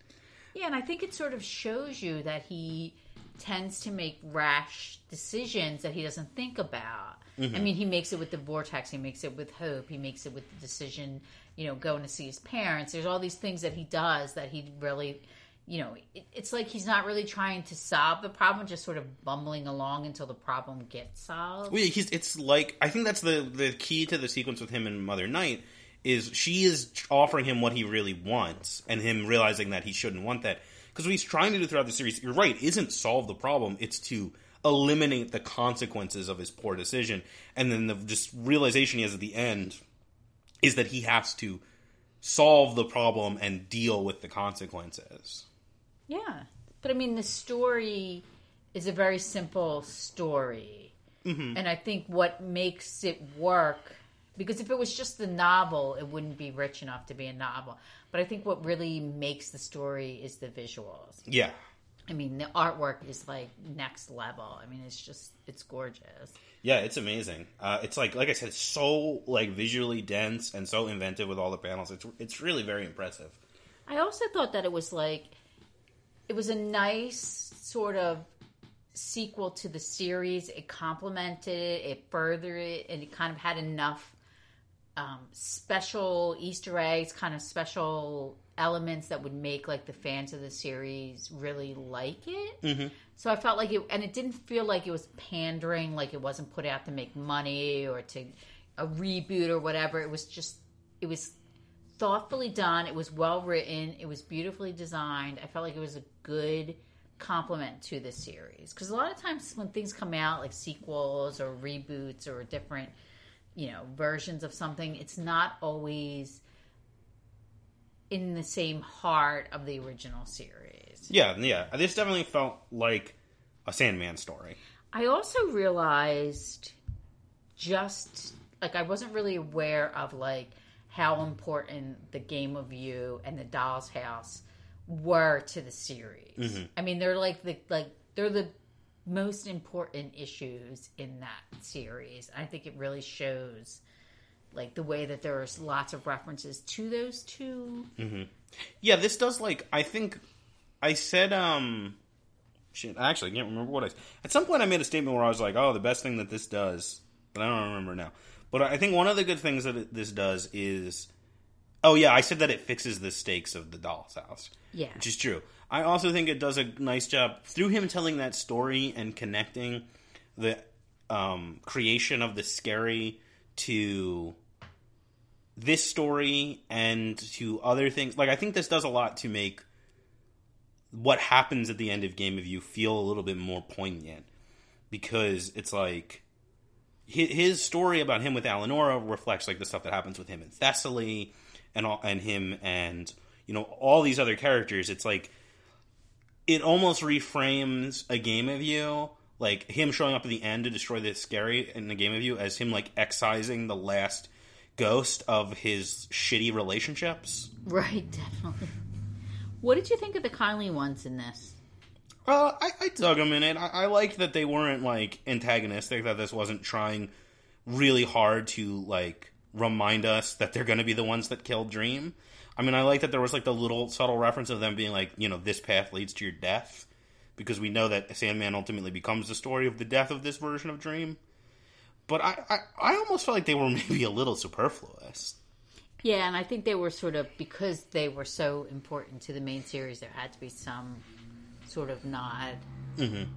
Yeah, and I think it sort of shows you that he tends to make rash decisions that he doesn't think about. I mm-hmm. mean, he makes it with the vortex, he makes it with hope, he makes it with the decision, you know, going to see his parents. There's all these things that he does that he really, you know, it, it's like he's not really trying to solve the problem, just sort of bumbling along until the problem gets solved. Well, he's it's like I think that's the the key to the sequence with him and Mother Night is she is offering him what he really wants and him realizing that he shouldn't want that. Because what he's trying to do throughout the series you're right isn't solve the problem it's to eliminate the consequences of his poor decision. And then the just realization he has at the end is that he has to solve the problem and deal with the consequences Yeah. But I mean, the story is a very simple story. Mm-hmm. And I think what makes it work, because if it was just the novel, it wouldn't be rich enough to be a novel. But I think what really makes the story is the visuals. yeah I mean, the artwork is like next level. I mean, it's just, it's gorgeous. Yeah, it's amazing. Uh, it's like like I said, so like visually dense and so inventive with all the panels. It's it's really very impressive. I also thought that it was like it was a nice sort of sequel to the series. It complemented it, it furthered it, and it kind of had enough um, special Easter eggs, kind of special elements that would make like the fans of the series really like it. Mm-hmm. So I felt like it, and it didn't feel like it was pandering, like it wasn't put out to make money or to a reboot or whatever. It was just, it was thoughtfully done. It was well written. It was beautifully designed. I felt like it was a good compliment to the series because a lot of times when things come out like sequels or reboots or different, you know, versions of something, it's not always in the same heart of the original series. Yeah, yeah. This definitely felt like a Sandman story. I also realized just like I wasn't really aware of like how important the Game of You and the Doll's House were to the series. I mean, they're like the like they're the most important issues in that series. I think it really shows like the way that there's lots of references to those 2 Yeah, this does like I think I said um shit, I actually can't remember what I At some point I made a statement where I was like, "Oh, the best thing that this does." But I don't remember now. But I think one of the good things that it, this does is Oh yeah, I said that it fixes the stakes of the doll's house. Yeah. Which is true. I also think it does a nice job through him telling that story and connecting the um, creation of the scary to this story and to other things. Like I think this does a lot to make what happens at the end of Game of You feel a little bit more poignant because it's like his story about him with Alianora reflects like the stuff that happens with him in Thessaly and all, and him and you know all these other characters. It's like it almost reframes a game of you like him showing up at the end to destroy the scary in the game of you as him like excising the last ghost of his shitty relationships. Right, definitely. What did you think of the kindly ones in this? Uh, I, I dug them in it. I, I liked that they weren't like antagonistic. That this wasn't trying really hard to like remind us that they're going to be the ones that kill Dream. I mean, I like that there was like the little subtle reference of them being like, you know, this path leads to your death, because we know that Sandman ultimately becomes the story of the death of this version of Dream. But I, I, I almost felt like they were maybe a little superfluous. Yeah, and I think they were sort of because they were so important to the main series. There had to be some sort of nod. Mm-hmm.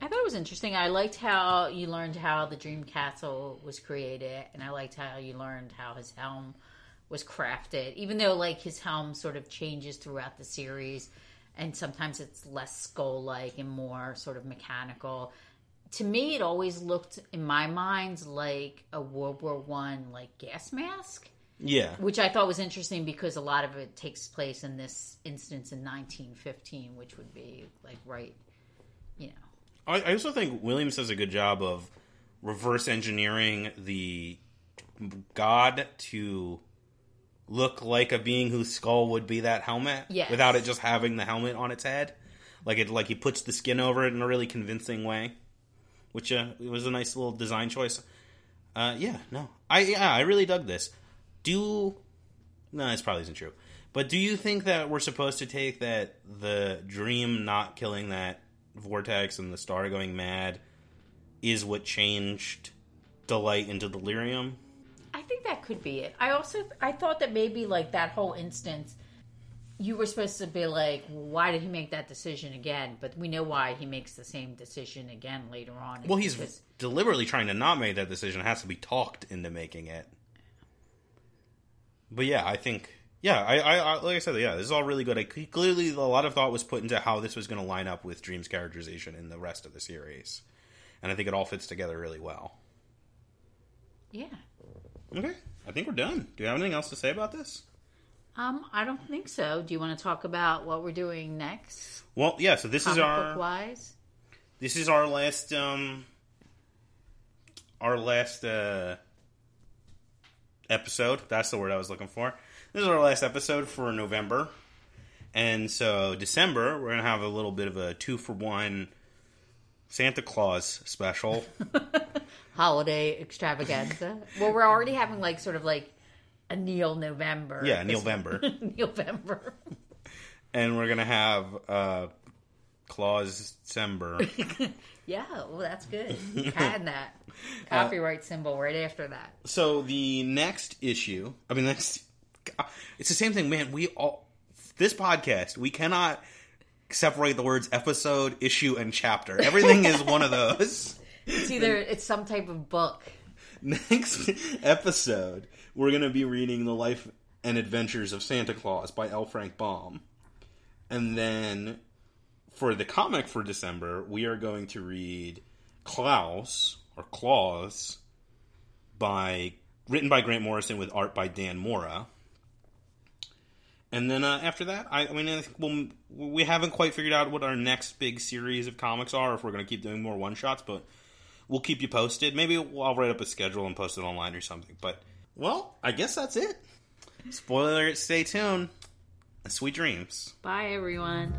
I thought it was interesting. I liked how you learned how the Dream Castle was created, and I liked how you learned how his helm was crafted. Even though like his helm sort of changes throughout the series, and sometimes it's less skull-like and more sort of mechanical. To me, it always looked in my mind like a World War One like gas mask Yeah. which I thought was interesting because a lot of it takes place in this instance in 1915, which would be like right, you know. I, I also think Williams does a good job of reverse engineering the god to look like a being whose skull would be that helmet Yes. without it just having the helmet on its head. Like it, like he puts the skin over it in a really convincing way, which uh, it was a nice little design choice. Uh, yeah, no, I yeah, I really dug this. Do no, this probably isn't true. But do you think that we're supposed to take that the dream not killing that vortex and the star going mad is what changed delight into delirium? I think that could be it. I also I thought that maybe like that whole instance, you were supposed to be like, why did he make that decision again? But we know why he makes the same decision again later on. Well, he's Because- deliberately trying to not make that decision. It has to be talked into making it. But yeah, I think yeah, I, I, I like I said, yeah, this is all really good. I, clearly, a lot of thought was put into how this was going to line up with Dream's characterization in the rest of the series, and I think it all fits together really well. yeah. Okay, I think we're done. Do you have anything else to say about this? Um, I don't think so. Do you want to talk about what we're doing next, Well, yeah. So this is our book wise? this is our last um our last uh episode that's the word i was looking for this is our last episode for november and so december we're gonna have a little bit of a two for one santa claus special holiday extravaganza. well, we're already having like sort of like a Neil November. yeah Neil november November. and we're gonna have uh claus december yeah, well, that's good. Had that copyright symbol right after that. so the next issue i mean that's it's the same thing man. We all this podcast we cannot separate the words episode issue and chapter. Everything is one of those. It's either it's some type of book. next episode we're going to be reading the life and adventures of santa claus by l. Frank baum. And then for the comic for december we are going to read klaus or claus by written by grant morrison with art by dan mora and then uh, after that, I, I mean, I we'll, we haven't quite figured out what our next big series of comics are. If we're going to keep doing more one shots, but we'll keep you posted. Maybe I'll write up a schedule and post it online or something. But Well, I guess that's it. Spoiler alert, stay tuned. Sweet dreams. Bye, everyone.